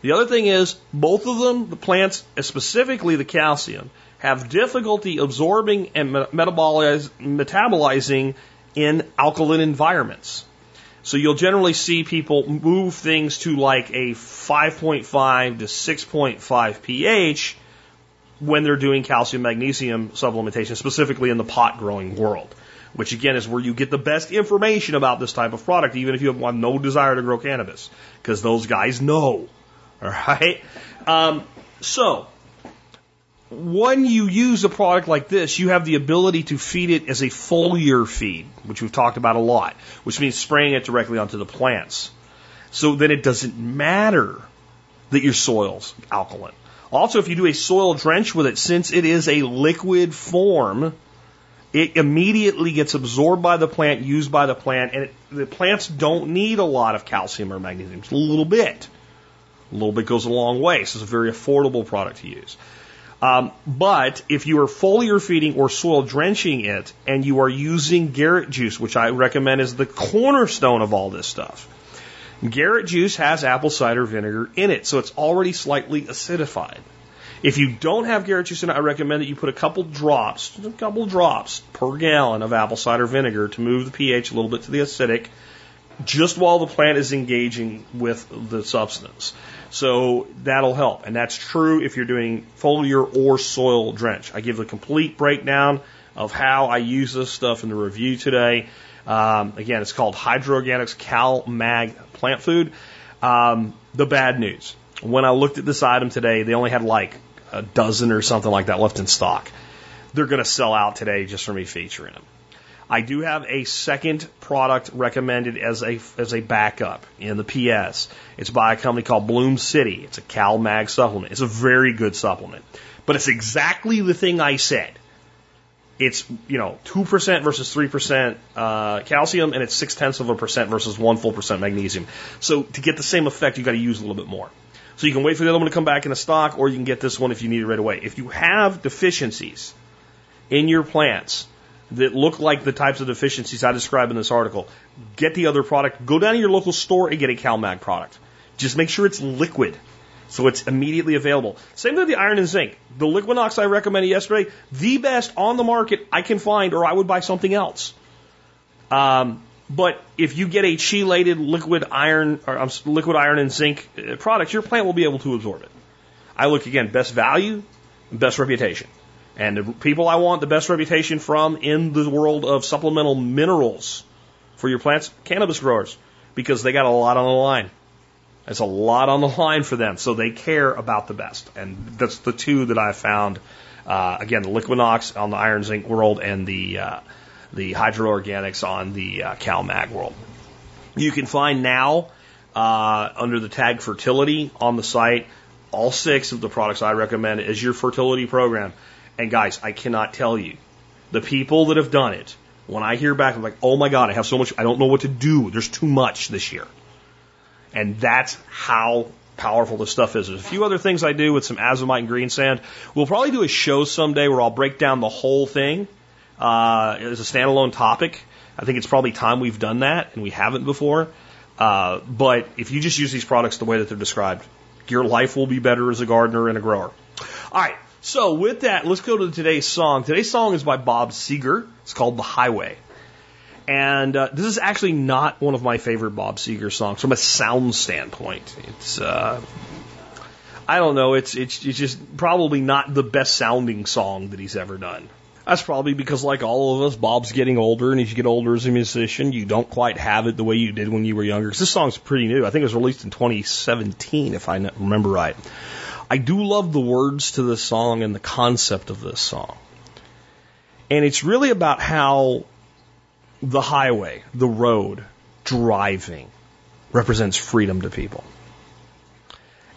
The other thing is, both of them, the plants, specifically the calcium, have difficulty absorbing and metabolizing in alkaline environments. So you'll generally see people move things to like a 5.5 to 6.5 pH when they're doing calcium magnesium supplementation, specifically in the pot growing world, which again is where you get the best information about this type of product, even if you have no desire to grow cannabis, because those guys know. All right. Um, so when you use a product like this, you have the ability to feed it as a foliar feed, which we've talked about a lot, which means spraying it directly onto the plants. So then it doesn't matter that your soil's alkaline. Also, if you do a soil drench with it, since it is a liquid form, it immediately gets absorbed by the plant, used by the plant, and it, the plants don't need a lot of calcium or magnesium, just a little bit. A little bit goes a long way, so it's a very affordable product to use. Um, but if you are foliar feeding or soil drenching it and you are using Garrett juice, which I recommend is the cornerstone of all this stuff, Garrett juice has apple cider vinegar in it, so it's already slightly acidified. If you don't have Garrett juice in it, I recommend that you put a couple drops, a couple drops per gallon of apple cider vinegar to move the pH a little bit to the acidic, just while the plant is engaging with the substance. So that'll help. And that's true if you're doing foliar or soil drench. I give a complete breakdown of how I use this stuff in the review today. Um, again, it's called Hydro Organics Cal Mag Plant Food. Um, the bad news. When I looked at this item today, they only had like a dozen or something like that left in stock. They're going to sell out today just for me featuring them. I do have a second product recommended as a as a backup in the PS. It's by a company called Bloom City. It's a Cal Mag supplement. It's a very good supplement, but it's exactly the thing I said. It's you know two percent versus three percent uh, calcium, and it's six tenths of a percent versus one full percent magnesium. So to get the same effect, you've got to use a little bit more. So you can wait for the other one to come back in the stock, or you can get this one if you need it right away. If you have deficiencies in your plants, that look like the types of deficiencies I describe in this article, get the other product. Go down to your local store and get a CalMag product. Just make sure it's liquid so it's immediately available. Same thing with the iron and zinc. The Liquinox I recommended yesterday, the best on the market I can find, or I would buy something else. Um, but if you get a chelated liquid iron or um, liquid iron and zinc uh, product, your plant will be able to absorb it. I look again, best value, best reputation. And the people I want the best reputation from in the world of supplemental minerals for your plants, cannabis growers, because they got a lot on the line. There's a lot on the line for them, so they care about the best. And that's the two that I found. Uh, again, the Liquinox on the iron zinc world and the uh, the hydro organics on the uh, CalMag world. You can find now uh, under the tag fertility on the site all six of the products I recommend as your fertility program. And guys, I cannot tell you the people that have done it. When I hear back, I'm like, oh my God, I have so much, I don't know what to do. There's too much this year. And that's how powerful this stuff is. There's a few other things I do with some azomite and green sand. We'll probably do a show someday where I'll break down the whole thing uh, as a standalone topic. I think it's probably time we've done that, and we haven't before. Uh, but if you just use these products the way that they're described, your life will be better as a gardener and a grower. All right. So with that, let's go to today's song. Today's song is by Bob Seger. It's called The Highway. And uh, this is actually not one of my favorite Bob Seger songs from a sound standpoint. It's uh, I don't know. It's, it's it's just probably not the best sounding song that he's ever done. That's probably because, like all of us, Bob's getting older, and as you get older as a musician, you don't quite have it the way you did when you were younger. Because this song's pretty new. I think it was released in 2017, if I remember right. I do love the words to this song and the concept of this song. And it's really about how the highway, the road, driving represents freedom to people.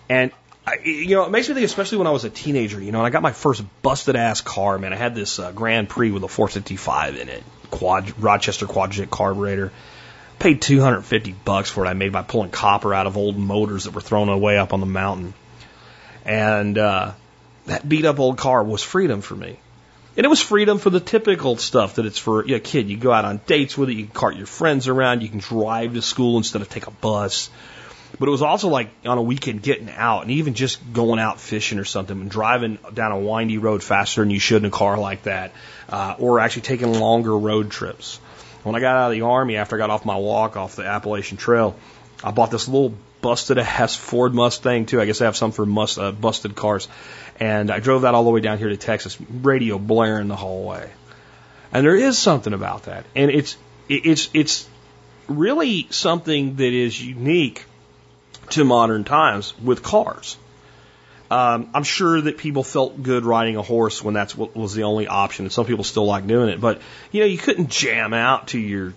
And I, you know, it makes me think, especially when I was a teenager, you know, and I got my first busted ass car, man. I had this uh, Grand Prix with a 455 in it, quad, Rochester Quadrajet carburetor. Paid 250 bucks for it. I made by pulling copper out of old motors that were thrown away up on the mountain. And uh, that beat up old car was freedom for me. And it was freedom for the typical stuff that it's for you know, a kid. You go out on dates with it, you can cart your friends around, you can drive to school instead of take a bus. But it was also like on a weekend getting out and even just going out fishing or something and driving down a windy road faster than you should in a car like that, uh, or actually taking longer road trips. When I got out of the army after I got off my walk off the Appalachian Trail, I bought this little busted ass Ford Mustang too. I guess I have some for must, uh, busted cars. And I drove that all the way down here to Texas, radio blaring the whole way. And there is something about that. And it's, it's, it's really something that is unique to modern times with cars. Um, I'm sure that people felt good riding a horse when that's was the only option, and some people still like doing it. But you know, you couldn't jam out to your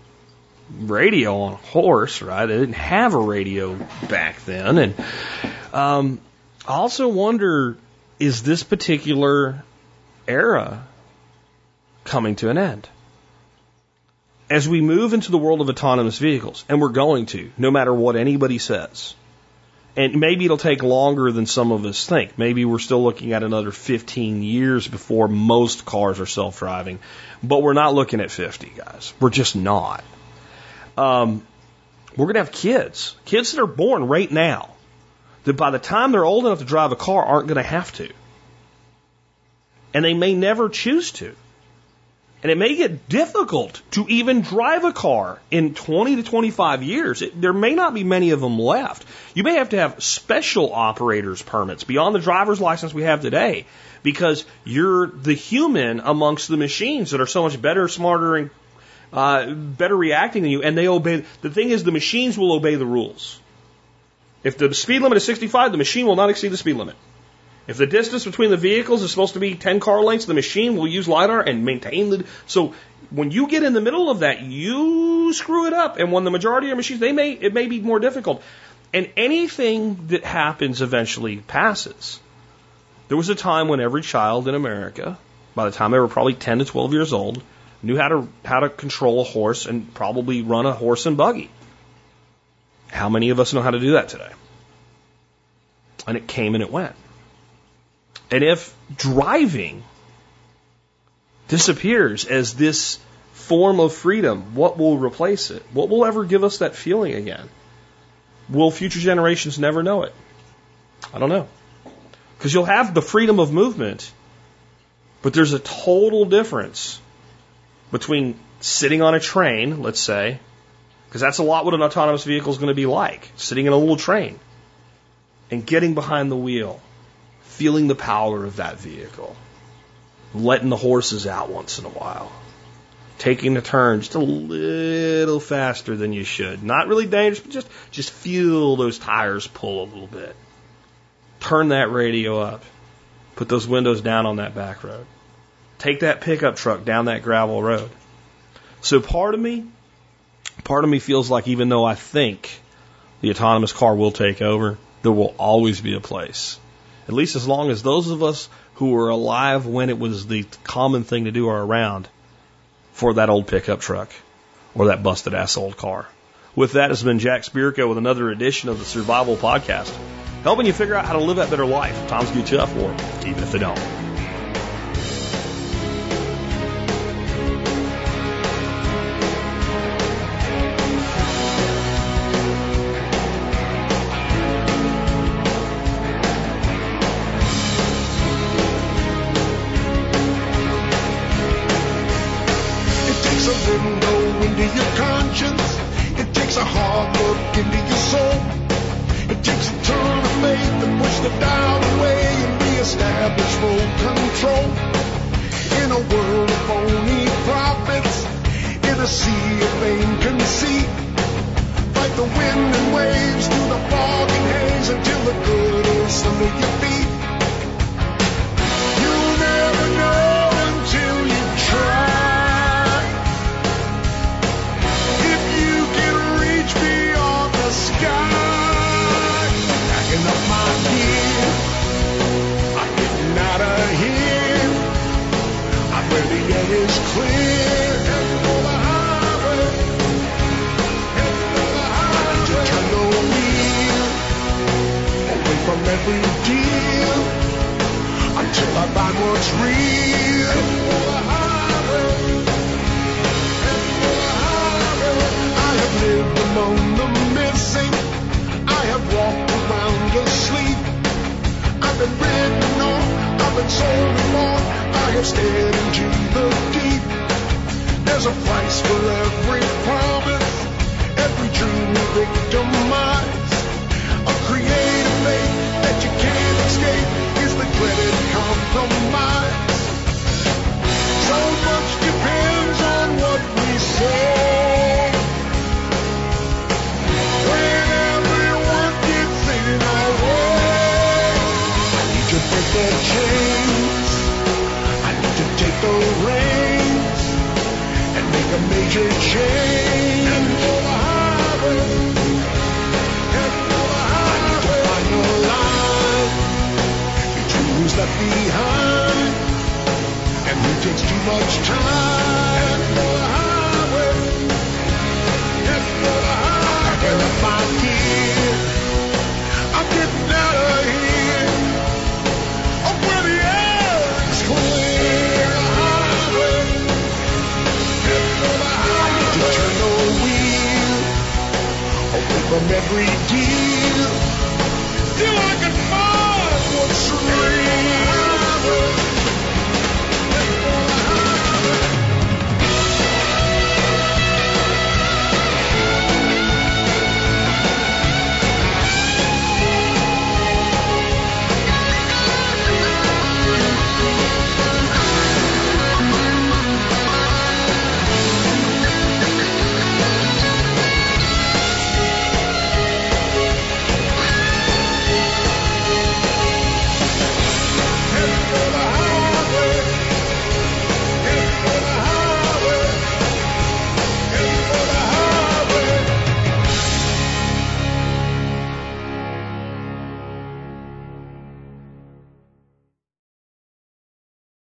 radio on a horse, right? They didn't have a radio back then. And um, I also wonder is this particular era coming to an end. As we move into the world of autonomous vehicles, and we're going to, no matter what anybody says, and maybe it'll take longer than some of us think. Maybe we're still looking at another 15 years before most cars are self driving, but we're not looking at 50, guys. We're just not. Um, we're going to have kids, kids that are born right now, that by the time they're old enough to drive a car aren't going to have to. And they may never choose to. And it may get difficult to even drive a car in 20 to 25 years. It, there may not be many of them left. You may have to have special operators permits beyond the driver's license we have today because you're the human amongst the machines that are so much better, smarter, and uh, better reacting than you, and they obey. The thing is, the machines will obey the rules. If the speed limit is 65, the machine will not exceed the speed limit. If the distance between the vehicles is supposed to be 10 car lengths, the machine will use LiDAR and maintain the. So when you get in the middle of that, you screw it up. And when the majority of machines, they may, it may be more difficult. And anything that happens eventually passes. There was a time when every child in America, by the time they were probably 10 to 12 years old, knew how to, how to control a horse and probably run a horse and buggy. How many of us know how to do that today? And it came and it went. And if driving disappears as this form of freedom, what will replace it? What will ever give us that feeling again? Will future generations never know it? I don't know. Because you'll have the freedom of movement, but there's a total difference between sitting on a train, let's say, because that's a lot what an autonomous vehicle is going to be like sitting in a little train and getting behind the wheel feeling the power of that vehicle, letting the horses out once in a while, taking a turn just a little faster than you should. Not really dangerous, but just, just feel those tires pull a little bit. Turn that radio up. Put those windows down on that back road. Take that pickup truck down that gravel road. So part of me, part of me feels like even though I think the autonomous car will take over, there will always be a place at least as long as those of us who were alive when it was the common thing to do are around for that old pickup truck or that busted ass old car. With that has been Jack Spirko with another edition of the Survival Podcast, helping you figure out how to live that better life. Times get tough, or even if they don't.